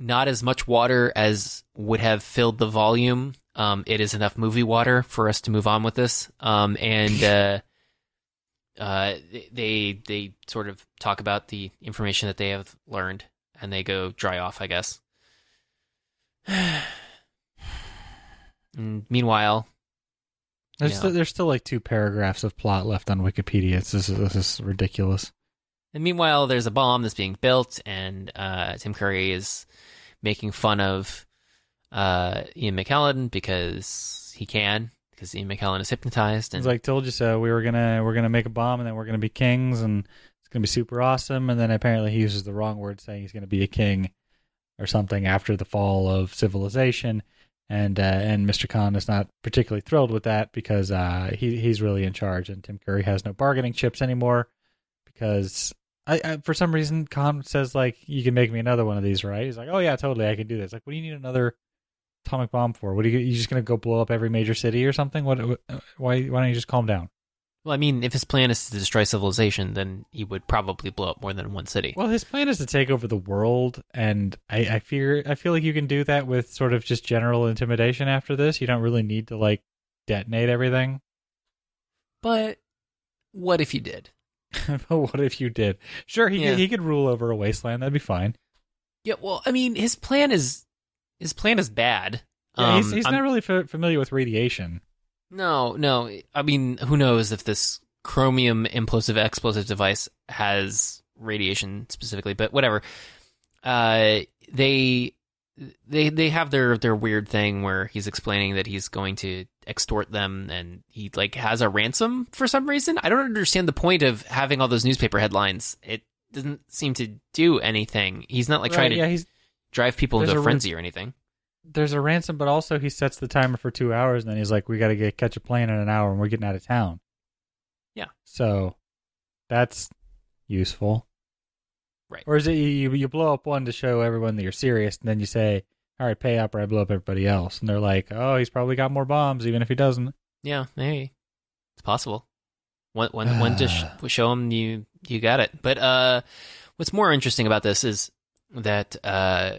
not as much water as would have filled the volume. Um, it is enough movie water for us to move on with this. Um, and uh, uh, they they sort of talk about the information that they have learned, and they go dry off, I guess. And meanwhile, There's Yeah. still, there's still like two paragraphs of plot left on Wikipedia. It's, this is this is ridiculous. And meanwhile, there's a bomb that's being built, and uh, Tim Curry is making fun of uh, Ian McKellen because he can, because Ian McKellen is hypnotized. And It's like told you so. We were gonna we're gonna make a bomb and then we're gonna be kings and it's gonna be super awesome. And then apparently he uses the wrong word, saying he's gonna be a king or something after the fall of civilization. And uh, and Mr. Khan is not particularly thrilled with that because uh, he he's really in charge and Tim Curry has no bargaining chips anymore because. I, I, for some reason, Khan says like, "You can make me another one of these, right?" He's like, "Oh yeah, totally, I can do this." Like, what do you need another atomic bomb for? What are you? You just gonna go blow up every major city or something? What? what uh, why? Why don't you just calm down? Well, I mean, if his plan is to destroy civilization, then he would probably blow up more than one city. Well, his plan is to take over the world, and I, I fear I feel like you can do that with sort of just general intimidation. After this, you don't really need to like detonate everything. But what if he did? but what if you did? Sure, he Yeah. could, he could rule over a wasteland. That'd be fine. Yeah, well, I mean, his plan is his plan is bad. Yeah, he's Um, he's I'm- not really fa- familiar with radiation. No, no. I mean, who knows if this chromium implosive explosive device has radiation specifically, but whatever. Uh, they they they have their their weird thing where he's explaining that he's going to extort them and he like has a ransom for some reason. I don't understand the point of having all those newspaper headlines. It doesn't seem to do anything. He's not like Right, trying to yeah, he's drive people into a a re- frenzy or anything. there's a ransom, but also he sets the timer for two hours, and then he's like, "We got to get catch a plane in an hour, and we're getting out of town." Yeah. So that's useful, Right. Or is it you you blow up one to show everyone that you're serious, and then you say, "All right, pay up, or I blow up everybody else," and they're like, "Oh, he's probably got more bombs, even if he doesn't." Yeah, maybe it's possible. One, one, one to sh- show him you you got it. But uh, what's more interesting about this is that uh,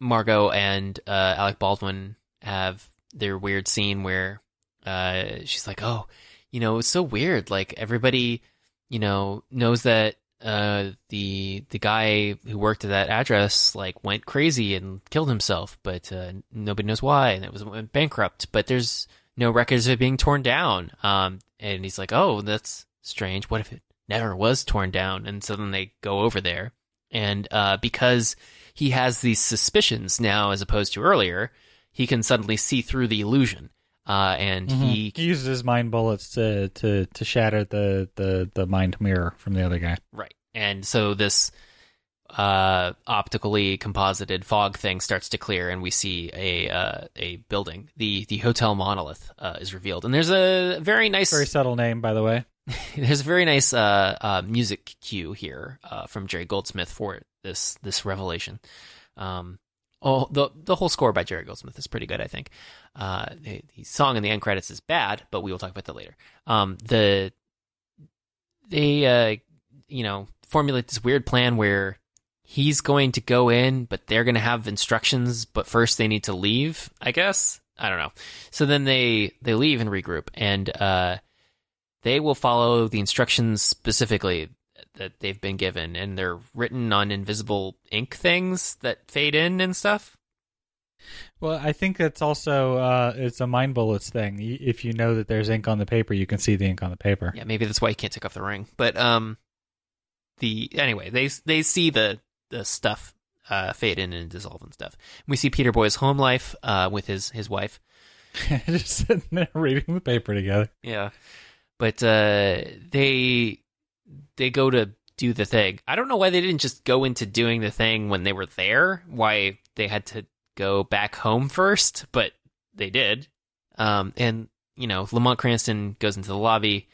Margot and uh, Alec Baldwin have their weird scene where uh, she's like, "Oh, you know, it's so weird. Like everybody, you know, knows that." Uh, the the guy who worked at that address like went crazy and killed himself, but uh, nobody knows why, and it was went bankrupt. But there's no records of it being torn down. Um, and he's like, oh, that's strange. What if it never was torn down? And so then they go over there. And uh, because he has these suspicions now as opposed to earlier, he can suddenly see through the illusion. Uh, and he, he uses his mind bullets to to to shatter the the the mind mirror from the other guy. right. And so this uh, optically composited fog thing starts to clear, and we see a uh, a building. the The hotel monolith uh, is revealed, and there's a very nice Very subtle name, by the way. There's a very nice uh, uh, music cue here uh, from Jerry Goldsmith for this this revelation. Um, oh, the the whole score by Jerry Goldsmith is pretty good, I think. Uh, the, the song in the end credits is bad, but we will talk about that later. Um, the they uh, you know formulate this weird plan where he's going to go in, but they're going to have instructions, but first they need to leave. I guess I don't know. So then they they leave and regroup, and uh, they will follow the instructions specifically that they've been given, and they're written on invisible ink things that fade in and stuff. Well, I think that's also uh, it's a mind bullets thing. If you know that there's ink on the paper, you can see the ink on the paper. Yeah, maybe that's why he can't take off the ring. But um, the anyway, they they see the the stuff uh, fade in and dissolve and stuff. We see Peter Boy's home life uh, with his his wife. Just sitting there reading the paper together. Yeah, but uh, they they go to do the thing. I don't know why they didn't just go into doing the thing when they were there. Why they had to go back home first, but they did. Um, and you know, Lamont Cranston goes into the lobby,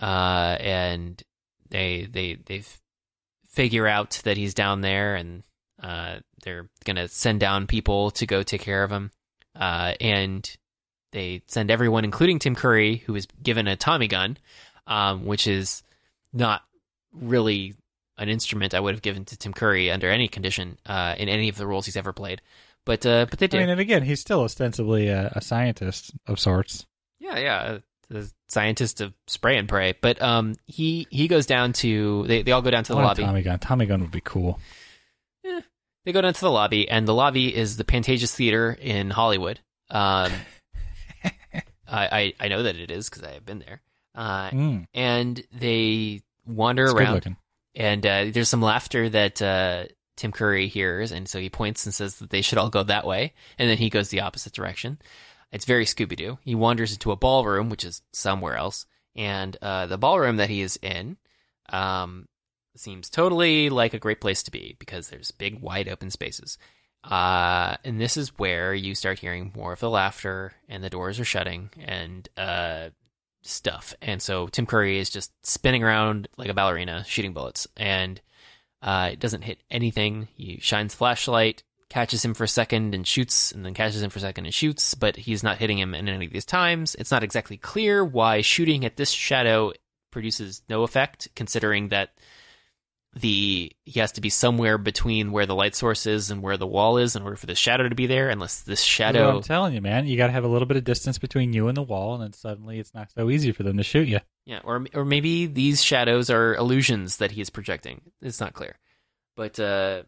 uh, and they they they figure out that he's down there, and uh, they're gonna send down people to go take care of him. Uh, and they send everyone, including Tim Curry, who is given a Tommy gun, um, which is not really an instrument I would have given to Tim Curry under any condition uh, in any of the roles he's ever played. But uh, but they I do. mean, and again, he's still ostensibly a, a scientist of sorts. Yeah, yeah, a scientist of spray and pray. But um, he he goes down to they they all go down to I the lobby. Tommy gun. Tommy gun would be cool. They go down to the lobby, and the lobby is the Pantages Theater in Hollywood. Um, I, I I know that it is because I have been there. Uh, Mm, and they wander it's around, and uh, there's some laughter that uh, Tim Curry hears, and so he points and says that they should all go that way, and then he goes the opposite direction. It's very Scooby Doo. He wanders into a ballroom, which is somewhere else, and uh, the ballroom that he is in um, seems totally like a great place to be because there's big, wide open spaces. Uh, and this is where you start hearing more of the laughter, and the doors are shutting, and uh, stuff. And so Tim Curry is just spinning around like a ballerina, shooting bullets, and uh, it doesn't hit anything. He shines flashlight, catches him for a second and shoots, and then catches him for a second and shoots, but he's not hitting him in any of these times. It's not exactly clear why shooting at this shadow produces no effect, considering that the he has to be somewhere between where the light source is and where the wall is in order for the shadow to be there. Unless this That's shadow, what I'm telling you, man. You got to have a little bit of distance between you and the wall, and then suddenly it's not so easy for them to shoot you. yeah, or or maybe these shadows are illusions that he is projecting. It's not clear, but uh,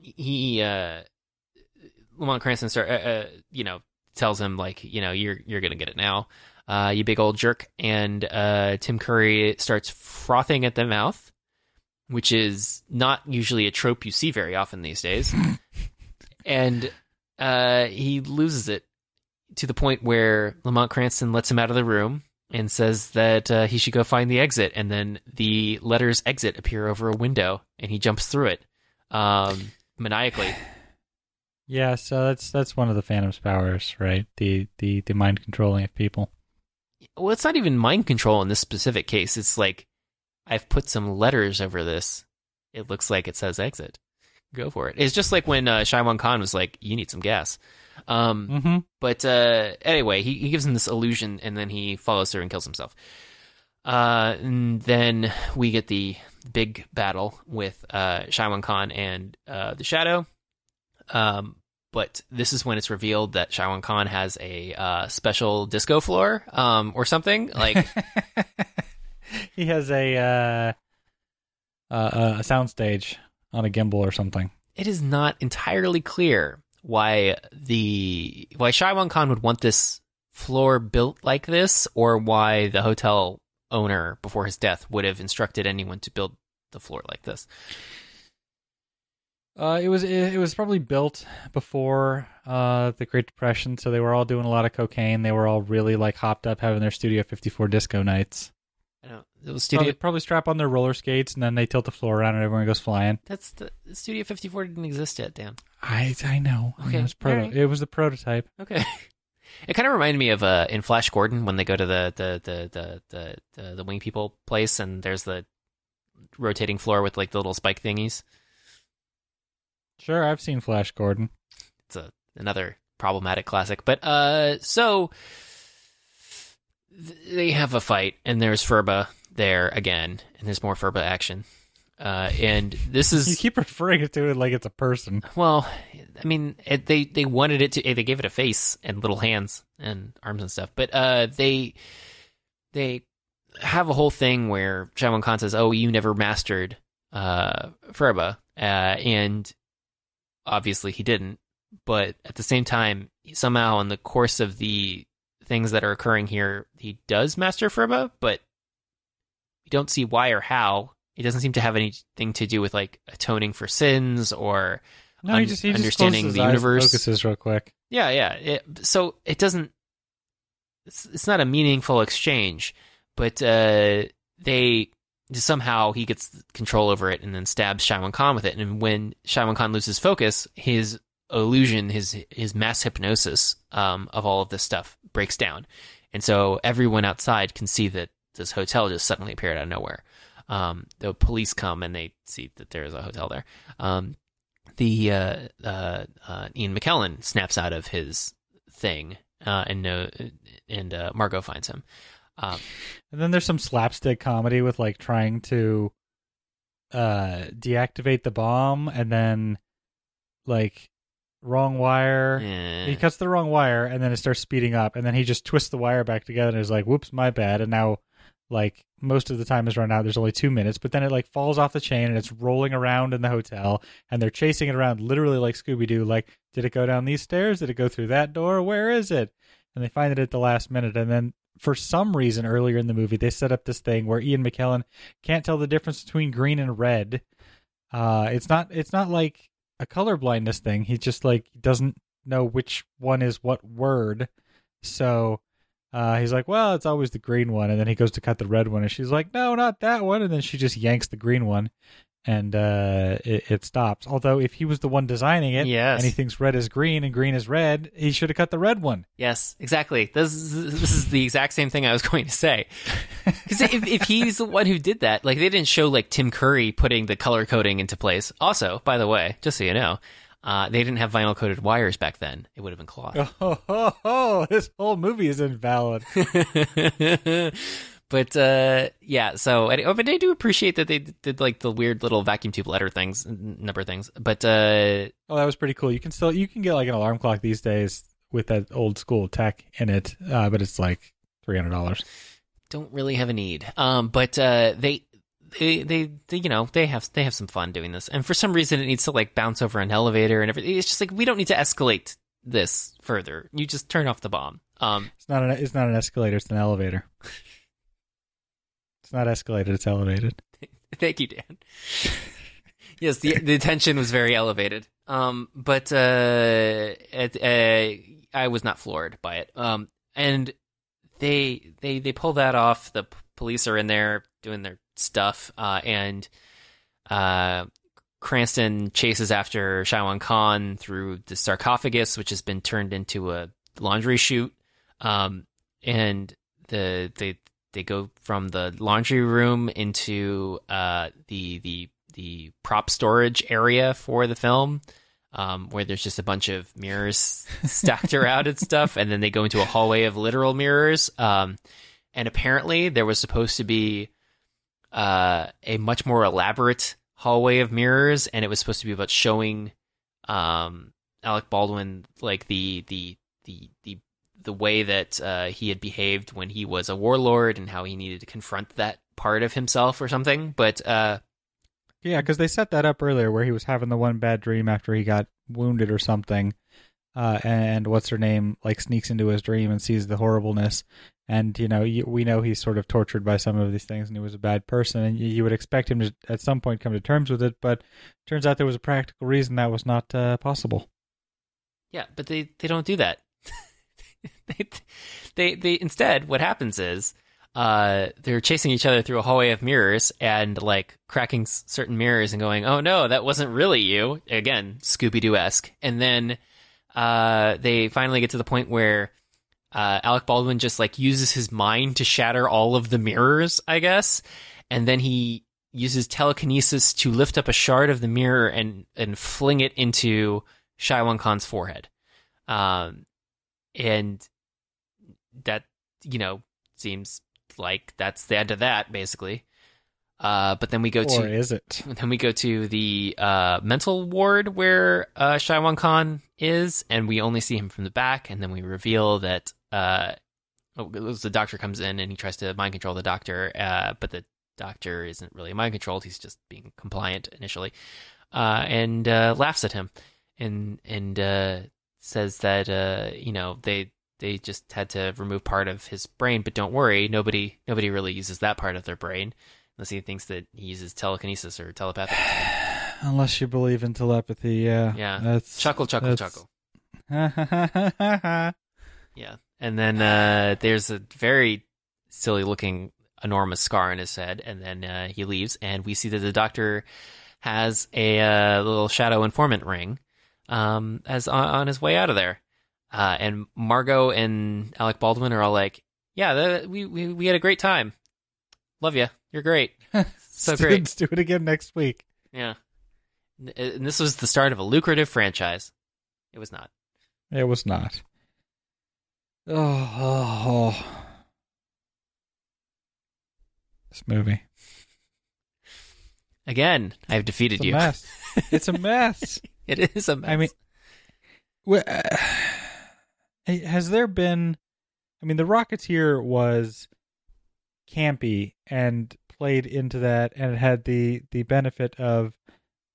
he uh, Lamont Cranston start uh, uh, you know tells him like you know you're you're gonna get it now, uh, you big old jerk, and uh, Tim Curry starts frothing at the mouth, which is not usually a trope you see very often these days, and uh, he loses it to the point where Lamont Cranston lets him out of the room and says that uh, he should go find the exit, and then the letters exit appear over a window, and he jumps through it um, maniacally. Yeah, so that's that's one of the Phantom's powers, right? The the the mind controlling of people. Well, it's not even mind control in this specific case. It's like I've put some letters over this. It looks like it says exit. Go for it. It's just like when uh, Shiwan Khan was like, "You need some gas." Um, Mm-hmm. But uh, anyway, he, he gives him this illusion, and then he follows through and kills himself. Uh, and then we get the big battle with uh, Shiwan Khan and uh, the Shadow. Um, but this is when it's revealed that Shiwan Khan has a uh, special disco floor um, or something. Like, he has a uh, uh, a soundstage on a gimbal or something. it is not entirely clear why the why Shiwan Khan would want this floor built like this, or why the hotel owner before his death would have instructed anyone to build the floor like this. Uh, it was it, it was probably built before uh, the Great Depression, so they were all doing a lot of cocaine. They were all really like hopped up, having their Studio 54 disco nights. I don't. It was studio. Probably, probably strap on their roller skates, and then they tilt the floor around, and everyone goes flying. That's the Studio 54 didn't exist yet. Dan. I I know. I Okay, It was, proto- alright. it was the prototype. Okay. It kind of reminded me of uh, in Flash Gordon when they go to the the the the the, the, the wing people place and there's the rotating floor with like the little spike thingies. Sure, I've seen Flash Gordon. it's a another problematic classic. But uh, so they have a fight, and there's Phurba there again, and there's more Phurba action. Uh, and this is You keep referring to it like it's a person. well, I mean, it, they they wanted it to. They gave it a face and little hands and arms and stuff, but uh, they they have a whole thing where Shiwan Khan says, "Oh, you never mastered uh, Phurba," uh, and obviously he didn't. But at the same time, somehow in the course of the things that are occurring here, he does master Phurba, but you don't see why or how. It doesn't seem to have anything to do with like atoning for sins or No, he Un- just he understanding closes the universe. focuses real quick. yeah, yeah. It, so it doesn't. It's, it's not a meaningful exchange, but uh, they somehow he gets control over it and then stabs Shiwan Khan with it. And when Shiwan Khan loses focus, his illusion, his his mass hypnosis um, of all of this stuff breaks down, and so everyone outside can see that this hotel just suddenly appeared out of nowhere. Um, the police come and they see that there is a hotel there. Um, the uh, uh, uh, Ian McKellen snaps out of his thing, uh, and no, and uh, Margot finds him. Um, And then there's some slapstick comedy with like trying to uh deactivate the bomb and then like wrong wire. eh. He cuts the wrong wire and then it starts speeding up and then he just twists the wire back together and is like, "Whoops, my bad." And now like most of the time is run out. There's only 2 minutes, but then it like falls off the chain and it's rolling around in the hotel and they're chasing it around literally like Scooby Doo like, "Did it go down these stairs? Did it go through that door? Where is it?" And they find it at the last minute and then for some reason earlier in the movie they set up this thing where Ian McKellen can't tell the difference between green and red. Uh it's not it's not like a color blindness thing. He just like doesn't know which one is what word. So uh, he's like, well, it's always the green one, and then he goes to cut the red one, and she's like, no, not that one, and then she just yanks the green one, and uh, it, it stops. Although if he was the one designing it, Yes. and he thinks red is green and green is red, he should have cut the red one. Yes, exactly. This is, this is the exact same thing I was going to say. Because if, if he's the one who did that, like they didn't show like Tim Curry putting the color coding into place. Also, by the way, just so you know, Uh, they didn't have vinyl coated wires back then. It would have been cloth. Oh, oh, oh, this whole movie is invalid. but uh, yeah, so I, but I do appreciate that they did like the weird little vacuum tube letter things, number things. But uh, Oh, that was pretty cool. You can still you can get like an alarm clock these days with that old school tech in it, uh, but it's like three hundred dollars. don't really have a need. Um, but uh, they, they, they, they, you know, they have they have some fun doing this, and for some reason, it needs to like bounce over an elevator and everything. It's just like we don't need to escalate this further. You just turn off the bomb. Um, It's not an it's not an escalator. It's an elevator. it's not escalated. It's elevated. thank you, Dan. yes, the the tension was very elevated. Um, but uh, it, uh, I was not floored by it. Um, and they they they pull that off. The police are in there doing their stuff, uh, and uh, Cranston chases after Shiwan Khan through the sarcophagus, which has been turned into a laundry chute. Um, and the they they go from the laundry room into uh, the the the prop storage area for the film, um, where there's just a bunch of mirrors stacked around and stuff, and then they go into a hallway of literal mirrors. Um, and apparently, there was supposed to be uh, a much more elaborate hallway of mirrors, and it was supposed to be about showing um, Alec Baldwin like the the the the the way that uh, he had behaved when he was a warlord and how he needed to confront that part of himself or something. But uh, Yeah, because they set that up earlier where he was having the one bad dream after he got wounded or something. Uh, and what's her name like sneaks into his dream and sees the horribleness. And, you know, we know he's sort of tortured by some of these things and he was a bad person. And you, you would expect him to at some point come to terms with it. But turns out there was a practical reason that was not uh, possible. yeah, but they they don't do that. they, they they instead what happens is uh, they're chasing each other through a hallway of mirrors and like cracking s- certain mirrors and going, "Oh no, that wasn't really you." Again, Scooby Doo esque. And then uh, they finally get to the point where uh, Alec Baldwin just like uses his mind to shatter all of the mirrors, I guess, and then he uses telekinesis to lift up a shard of the mirror and and fling it into Shiwan Khan's forehead. Um, and that you know seems like that's the end of that basically. Uh, but then we go Or to is it? then we go to the uh, mental ward where uh, Shiwan Khan is, and we only see him from the back, and then we reveal that uh, oh, the doctor comes in and he tries to mind control the doctor, uh, but the doctor isn't really mind controlled; he's just being compliant initially, uh, and uh, laughs at him, and and uh, says that uh, you know they they just had to remove part of his brain, but don't worry, nobody nobody really uses that part of their brain unless he thinks that he uses telekinesis or telepathic. Unless you believe in telepathy, yeah. Yeah. That's, chuckle, chuckle, that's- chuckle. Yeah, and then uh, there's a very silly looking enormous scar on his head, and then uh, he leaves, and we see that the doctor has a uh, little shadow informant ring um, as on, on his way out of there. Uh, and Margo and Alec Baldwin are all like, "Yeah, that, we, we we had a great time. Love you. You're great. So great. Let's do it again next week. Yeah." And this was the start of a lucrative franchise. It was not. It was not. Oh, oh, oh. this movie. Again, I've defeated It's a you. mess. It's a mess. It is a mess. I mean, wh- uh, has there been? I mean, The Rocketeer was campy and played into that, and it had the the benefit of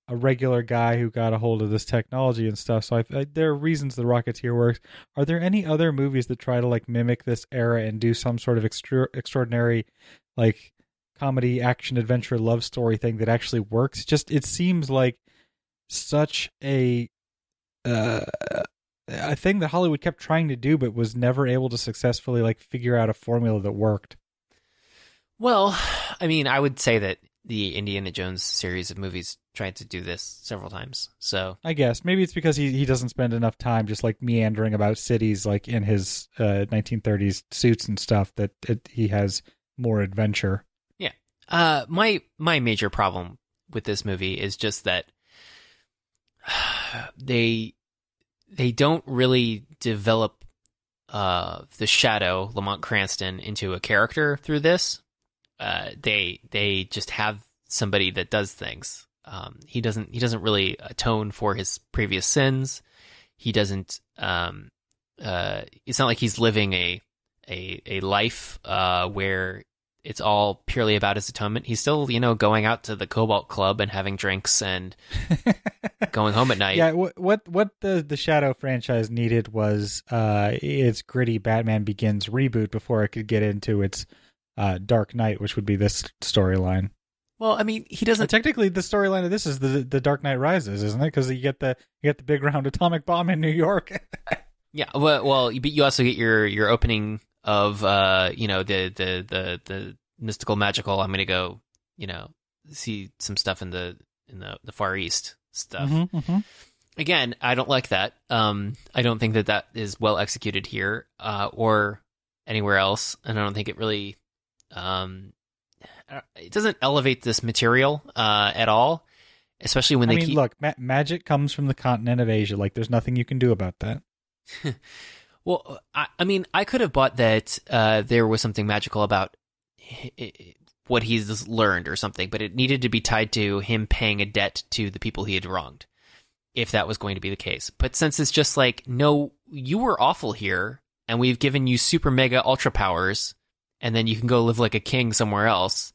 a regular guy who got a hold of this technology and stuff. So I, I, there are reasons The Rocketeer works. Are there any other movies that try to like mimic this era and do some sort of extra, extraordinary, like comedy, action, adventure, love story thing that actually works? Just it seems like such a uh, a thing that Hollywood kept trying to do, but was never able to successfully like figure out a formula that worked. Well, I mean, I would say that the Indiana Jones series of movies tried to do this several times. So, I guess maybe it's because he he doesn't spend enough time just like meandering about cities like in his uh, 1930s suits and stuff that it, he has more adventure. Yeah. Uh, my my major problem with this movie is just that they they don't really develop uh, the shadow Lamont Cranston into a character through this. Uh, they they just have somebody that does things. Um, he doesn't he doesn't really atone for his previous sins. He doesn't. Um, uh, it's not like he's living a a a life uh, where it's all purely about his atonement. He's still, you know, going out to the Cobalt Club and having drinks and going home at night. Yeah, what what what the the Shadow franchise needed was uh its gritty Batman Begins reboot before it could get into its uh Dark Knight, which would be this storyline. Well, I mean, he doesn't. technically, the storyline of this is the the Dark Knight Rises, isn't it? Because you get the you get the big round atomic bomb in New York. yeah, well, well, but you also get your your opening of uh, you know, the the the the mystical magical. I'm gonna go, you know, see some stuff in the in the the Far East stuff. Mm-hmm, mm-hmm. Again, I don't like that. Um, I don't think that that is well executed here, uh, or anywhere else, and I don't think it really, um, it doesn't elevate this material uh, at all. Especially when I they mean, keep look, ma- magic comes from the continent of Asia. Like, there's nothing you can do about that. Well, I, I mean, I could have bought that uh, there was something magical about what he's learned or something, but it needed to be tied to him paying a debt to the people he had wronged, if that was going to be the case. But since it's just like, no, you were awful here, and we've given you super mega ultra powers, and then you can go live like a king somewhere else.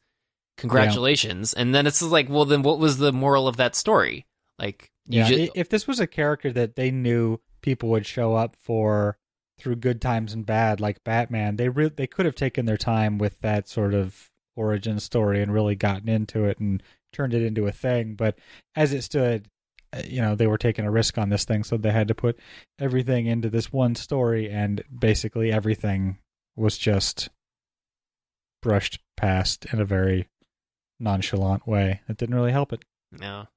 Congratulations. Yeah. And then it's like, well, then what was the moral of that story? Like, yeah, just... if this was a character that they knew people would show up for through good times and bad like Batman, they re- they could have taken their time with that sort of origin story and really gotten into it and turned it into a thing. But as it stood, uh, you know, they were taking a risk on this thing, so they had to put everything into this one story, and basically everything was just brushed past in a very nonchalant way. It didn't really help it. No.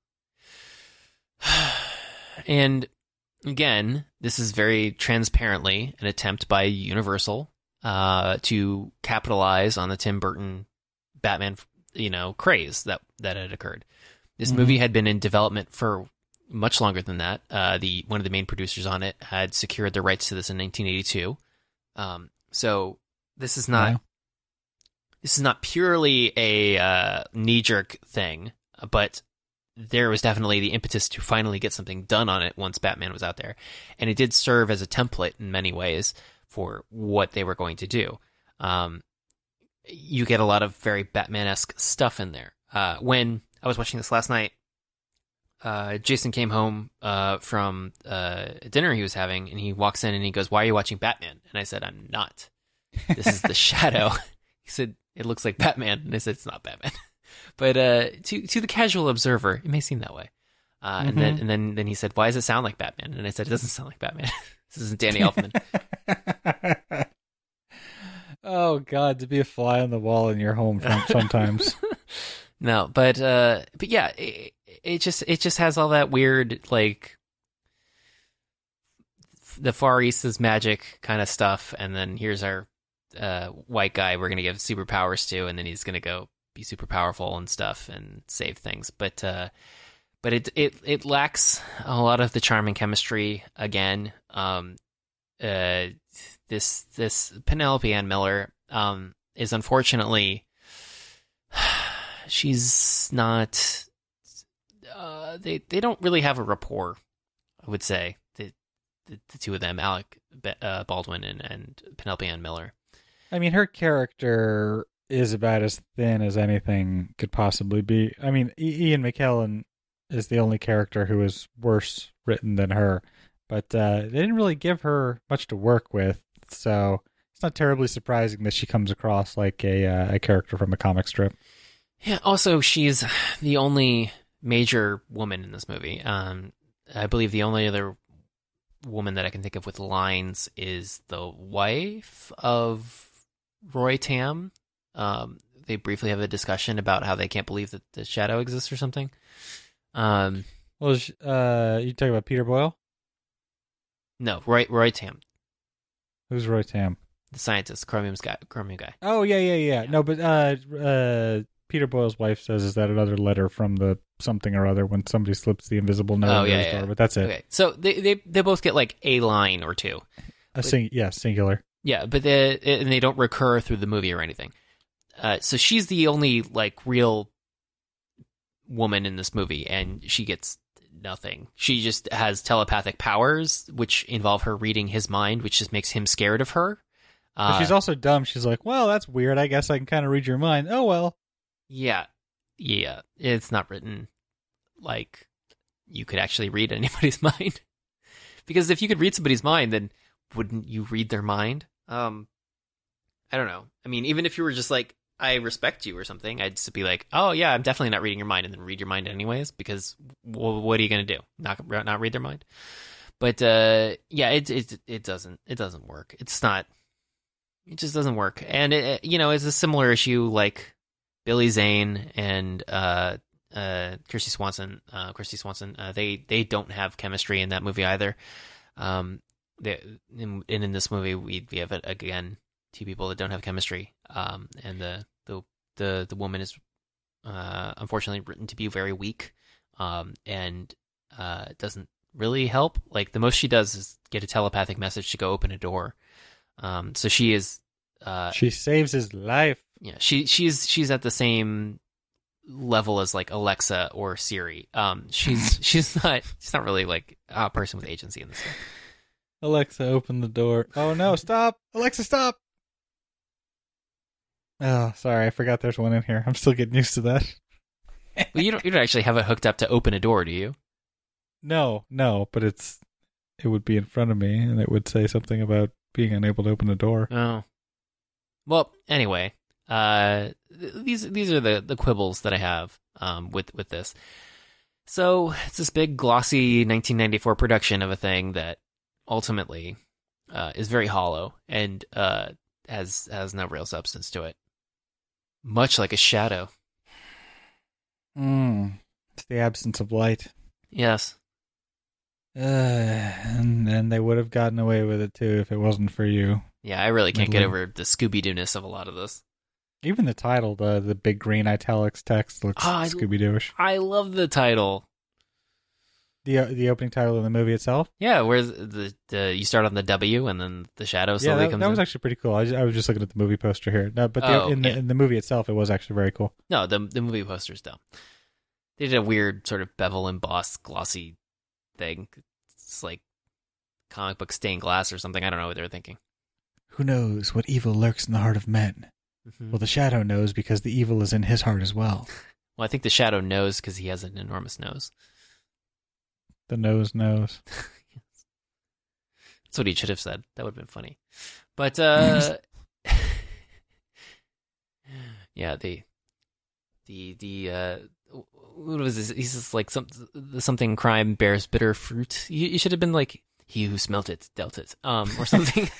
and again, this is very transparently an attempt by Universal uh, to capitalize on the Tim Burton Batman, you know, craze that that had occurred. This mm-hmm. movie had been in development for much longer than that. Uh, the one of the main producers on it had secured the rights to this in 1982. Um, so this is not this is not purely a uh, knee jerk thing, but there was definitely the impetus to finally get something done on it once Batman was out there. And it did serve as a template in many ways for what they were going to do. Um, you get a lot of very Batman esque stuff in there. Uh, when I was watching this last night, uh, Jason came home uh, from uh, dinner he was having, and he walks in and he goes, "Why are you watching Batman?" And I said, "I'm not. This is the Shadow." He said, "It looks like Batman," and I said, "It's not Batman." But uh, to to the casual observer, it may seem that way. Uh, mm-hmm. And then and then then he said, "Why does it sound like Batman?" And I said, "It doesn't sound like Batman. this isn't Danny Elfman." oh God, to be a fly on the wall in your home sometimes. no, but uh, but yeah, it, it just it just has all that weird like the Far East is magic kind of stuff, and then here's our uh, white guy we're gonna give superpowers to, and then he's gonna go be super powerful and stuff and save things. But uh, but it it it lacks a lot of the charm and chemistry again. Um, uh, this this Penelope Ann Miller um, is unfortunately she's not. Uh, they they don't really have a rapport. I would say the the, the two of them, Alec uh, Baldwin and, and Penelope Ann Miller. I mean, her character is about as thin as anything could possibly be. I mean, Ian McKellen is the only character who is worse written than her, but uh, they didn't really give her much to work with, so it's not terribly surprising that she comes across like a uh, a character from a comic strip. Yeah. Also, she's the only major woman in this movie. Um, I believe the only other woman that I can think of with lines is the wife of Roy Tam, um, they briefly have a discussion about how they can't believe that the shadow exists or something. Um, well, uh, you talking about Peter Boyle? No, Roy Roy Tam. Who's Roy Tam? The scientist, Chromium's guy, Chromium guy. Oh yeah, yeah, yeah. No, but uh, uh, Peter Boyle's wife says, "Is that another letter from the something or other when somebody slips the invisible note Oh, yeah, his yeah. door. But that's it. Okay, so they they they both get like a line or two. A sing- yeah, singular. Yeah, but they and they don't recur through the movie or anything. Uh, so she's the only like real woman in this movie, and she gets nothing. She just has telepathic powers, which involve her reading his mind, which just makes him scared of her. Uh, she's also dumb. She's like, well, that's weird. I guess I can kind of read your mind. Oh well. yeah, yeah. It's not written like you could actually read anybody's mind. because if you could read somebody's mind, then wouldn't you read their mind? Um, I don't know. I mean, even if you were just like, I respect you or something, I'd just be like, oh yeah, I'm definitely not reading your mind, and then read your mind anyways. Because well, what are you gonna do? Not not read their mind? But uh, yeah, it it it doesn't it doesn't work. It's not. It just doesn't work, and it, you know, it's a similar issue like Billy Zane and uh uh Kristy Swanson. Uh, Swanson. Uh, they they don't have chemistry in that movie either. Um, in, and in this movie, we we have again two people that don't have chemistry. Um, and the the the the woman is uh unfortunately written to be very weak. Um, and uh doesn't really help. Like the most she does is get a telepathic message to go open a door. Um, so she is uh She saves his life. yeah, she she's she's at the same level as like Alexa or Siri. Um, she's she's not she's not really like a person with agency in this. Thing. Alexa, open the door. Oh no, stop! Alexa, stop! Oh, sorry, I forgot there's one in here. I'm still getting used to that. Well, you don't you don't actually have it hooked up to open a door, do you? No, no, but it's it would be in front of me and it would say something about being unable to open a door. Oh. Well, anyway, uh, these these are the the quibbles that I have um with with this. So it's this big glossy 1994 production of a thing that ultimately uh, is very hollow and uh, has has no real substance to it. Much like a shadow. Mm. It's the absence of light. Yes. Uh, and and they would have gotten away with it too if it wasn't for you. Yeah, I really can't get over the Scooby Doo ness of a lot of this. Even the title, the the big green italics text looks Ah, I- Scooby Dooish. I love the title. The uh, the opening title of the movie itself. Yeah, where the, the you start on the W and then the shadow yeah, slowly that, comes that was in. actually pretty cool. I, just, I was just looking at the movie poster here. No, but the, Oh, in the yeah. in the movie itself, it was actually very cool. No, the the movie poster's dumb. They did a weird sort of bevel embossed glossy thing. It's like comic book stained glass or something. I don't know what they were thinking. Who knows what evil lurks in the heart of men? Mhm. Well, the shadow knows because the evil is in his heart as well. Well, I think the shadow knows because he has an enormous nose. The nose knows. That's what he should have said. That would have been funny. But uh yeah, the the the uh what was this? He's just like some something crime bears bitter fruit. You, you should have been like he who smelt it dealt it, um, or something.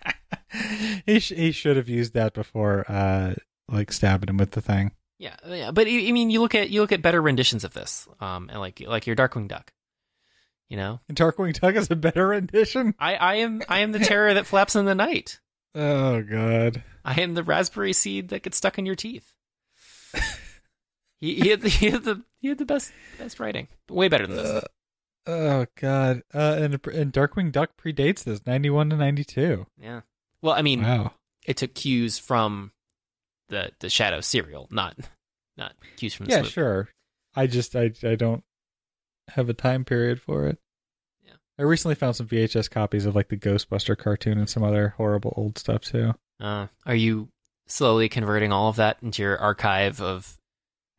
he sh- he should have used that before, uh, like stabbing him with the thing. yeah, yeah. But I I mean, you look at you look at better renditions of this, um, and like like your Darkwing Duck. You know, And Darkwing Duck is a better rendition. I I am I am the terror that flaps in the night. Oh God. I am the raspberry seed that gets stuck in your teeth. he, he had the he had the he had the best best writing, way better than this. Uh, oh God. Uh, and and Darkwing Duck predates this, ninety one to ninety two. yeah. Well, I mean, Wow. it took cues from the the Shadow serial, not not cues from Yeah, movie. sure. I just I I don't have a time period for it. Yeah. I recently found some VHS copies of like the Ghostbuster cartoon and some other horrible old stuff too. Uh, are you slowly converting all of that into your archive of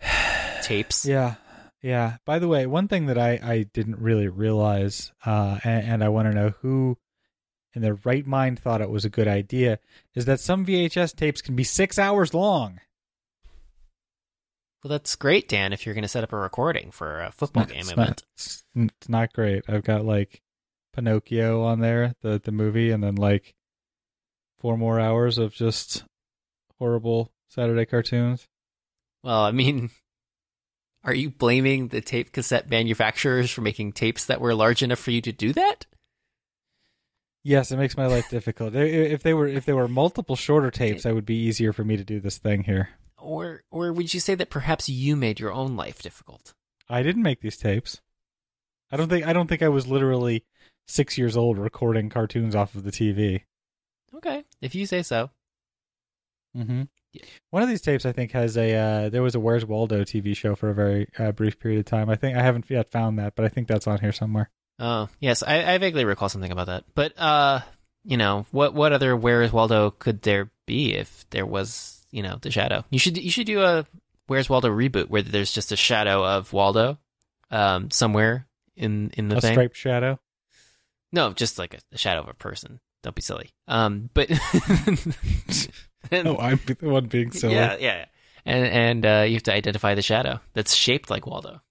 tapes? Yeah. Yeah. By the way, one thing that I, I didn't really realize, uh, and, and I want to know who in their right mind thought it was a good idea, is that some VHS tapes can be six hours long. Well, that's great, Dan. If you're going to set up a recording for a football It's game not- event, It's, it's not great. I've got like Pinocchio on there, the the movie, and then like four more hours of just horrible Saturday cartoons. well, I mean, are you blaming the tape cassette manufacturers for making tapes that were large enough for you to do that? Yes, it makes my life difficult. If they were if they were multiple shorter tapes, it would be easier for me to do this thing here. Or or would you say that perhaps you made your own life difficult? I didn't make these tapes. I don't think I don't think I was literally six years old recording cartoons off of the TV. Okay, if you say so. Mm-hmm. Yeah. One of these tapes, I think, has a. Uh, there was a Where's Waldo TV show for a very uh, brief period of time. I think I haven't yet found that, but I think that's on here somewhere. Oh yes, I, I vaguely recall something about that. But uh, you know, what what other Where's Waldo could there be if there was, you know, the shadow? You should you should do a Where's Waldo reboot where there's just a shadow of Waldo, um, somewhere in in the a thing. striped shadow. No, just like a, a shadow of a person. Don't be silly. Um, but Oh, I'm the one being silly. yeah, yeah, and and uh, you have to identify the shadow that's shaped like Waldo.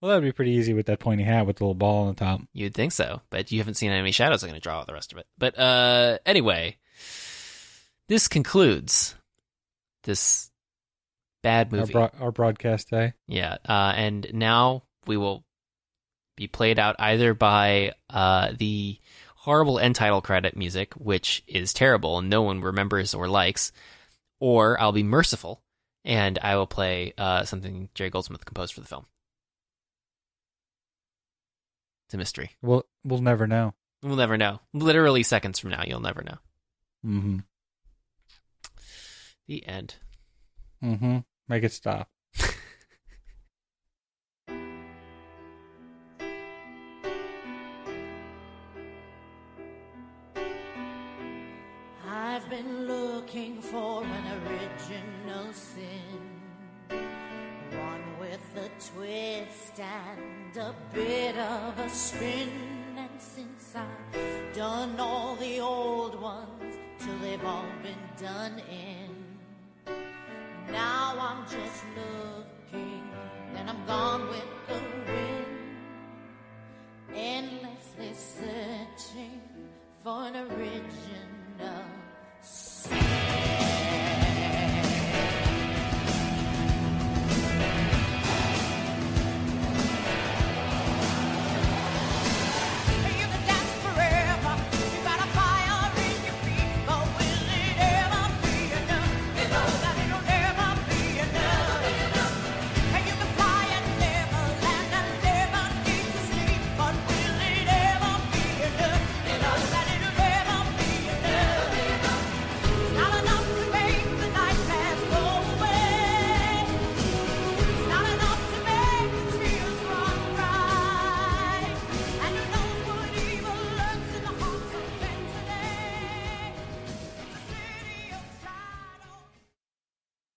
Well, that'd be pretty easy with that pointy hat with the little ball on the top. You'd think so, but you haven't seen any shadows. I'm going to draw the rest of it. But uh, anyway, this concludes this bad Our, movie. bro- our broadcast day. yeah, uh, and now we will be played out either by uh, the horrible end title credit music, which is terrible and no one remembers or likes, or I'll be merciful and I will play uh, something Jerry Goldsmith composed for the film. It's a mystery. We'll we'll never know. We'll never know. Literally seconds from now, you'll never know. Mm-hmm. The end. Mm-hmm. Make it stop. I've been looking for an original sin. One with a twist and a bit of a spin. And since I've done all the old ones till they've all been done in, now I'm just looking, and I'm gone with the wind. Endlessly searching for an original sin.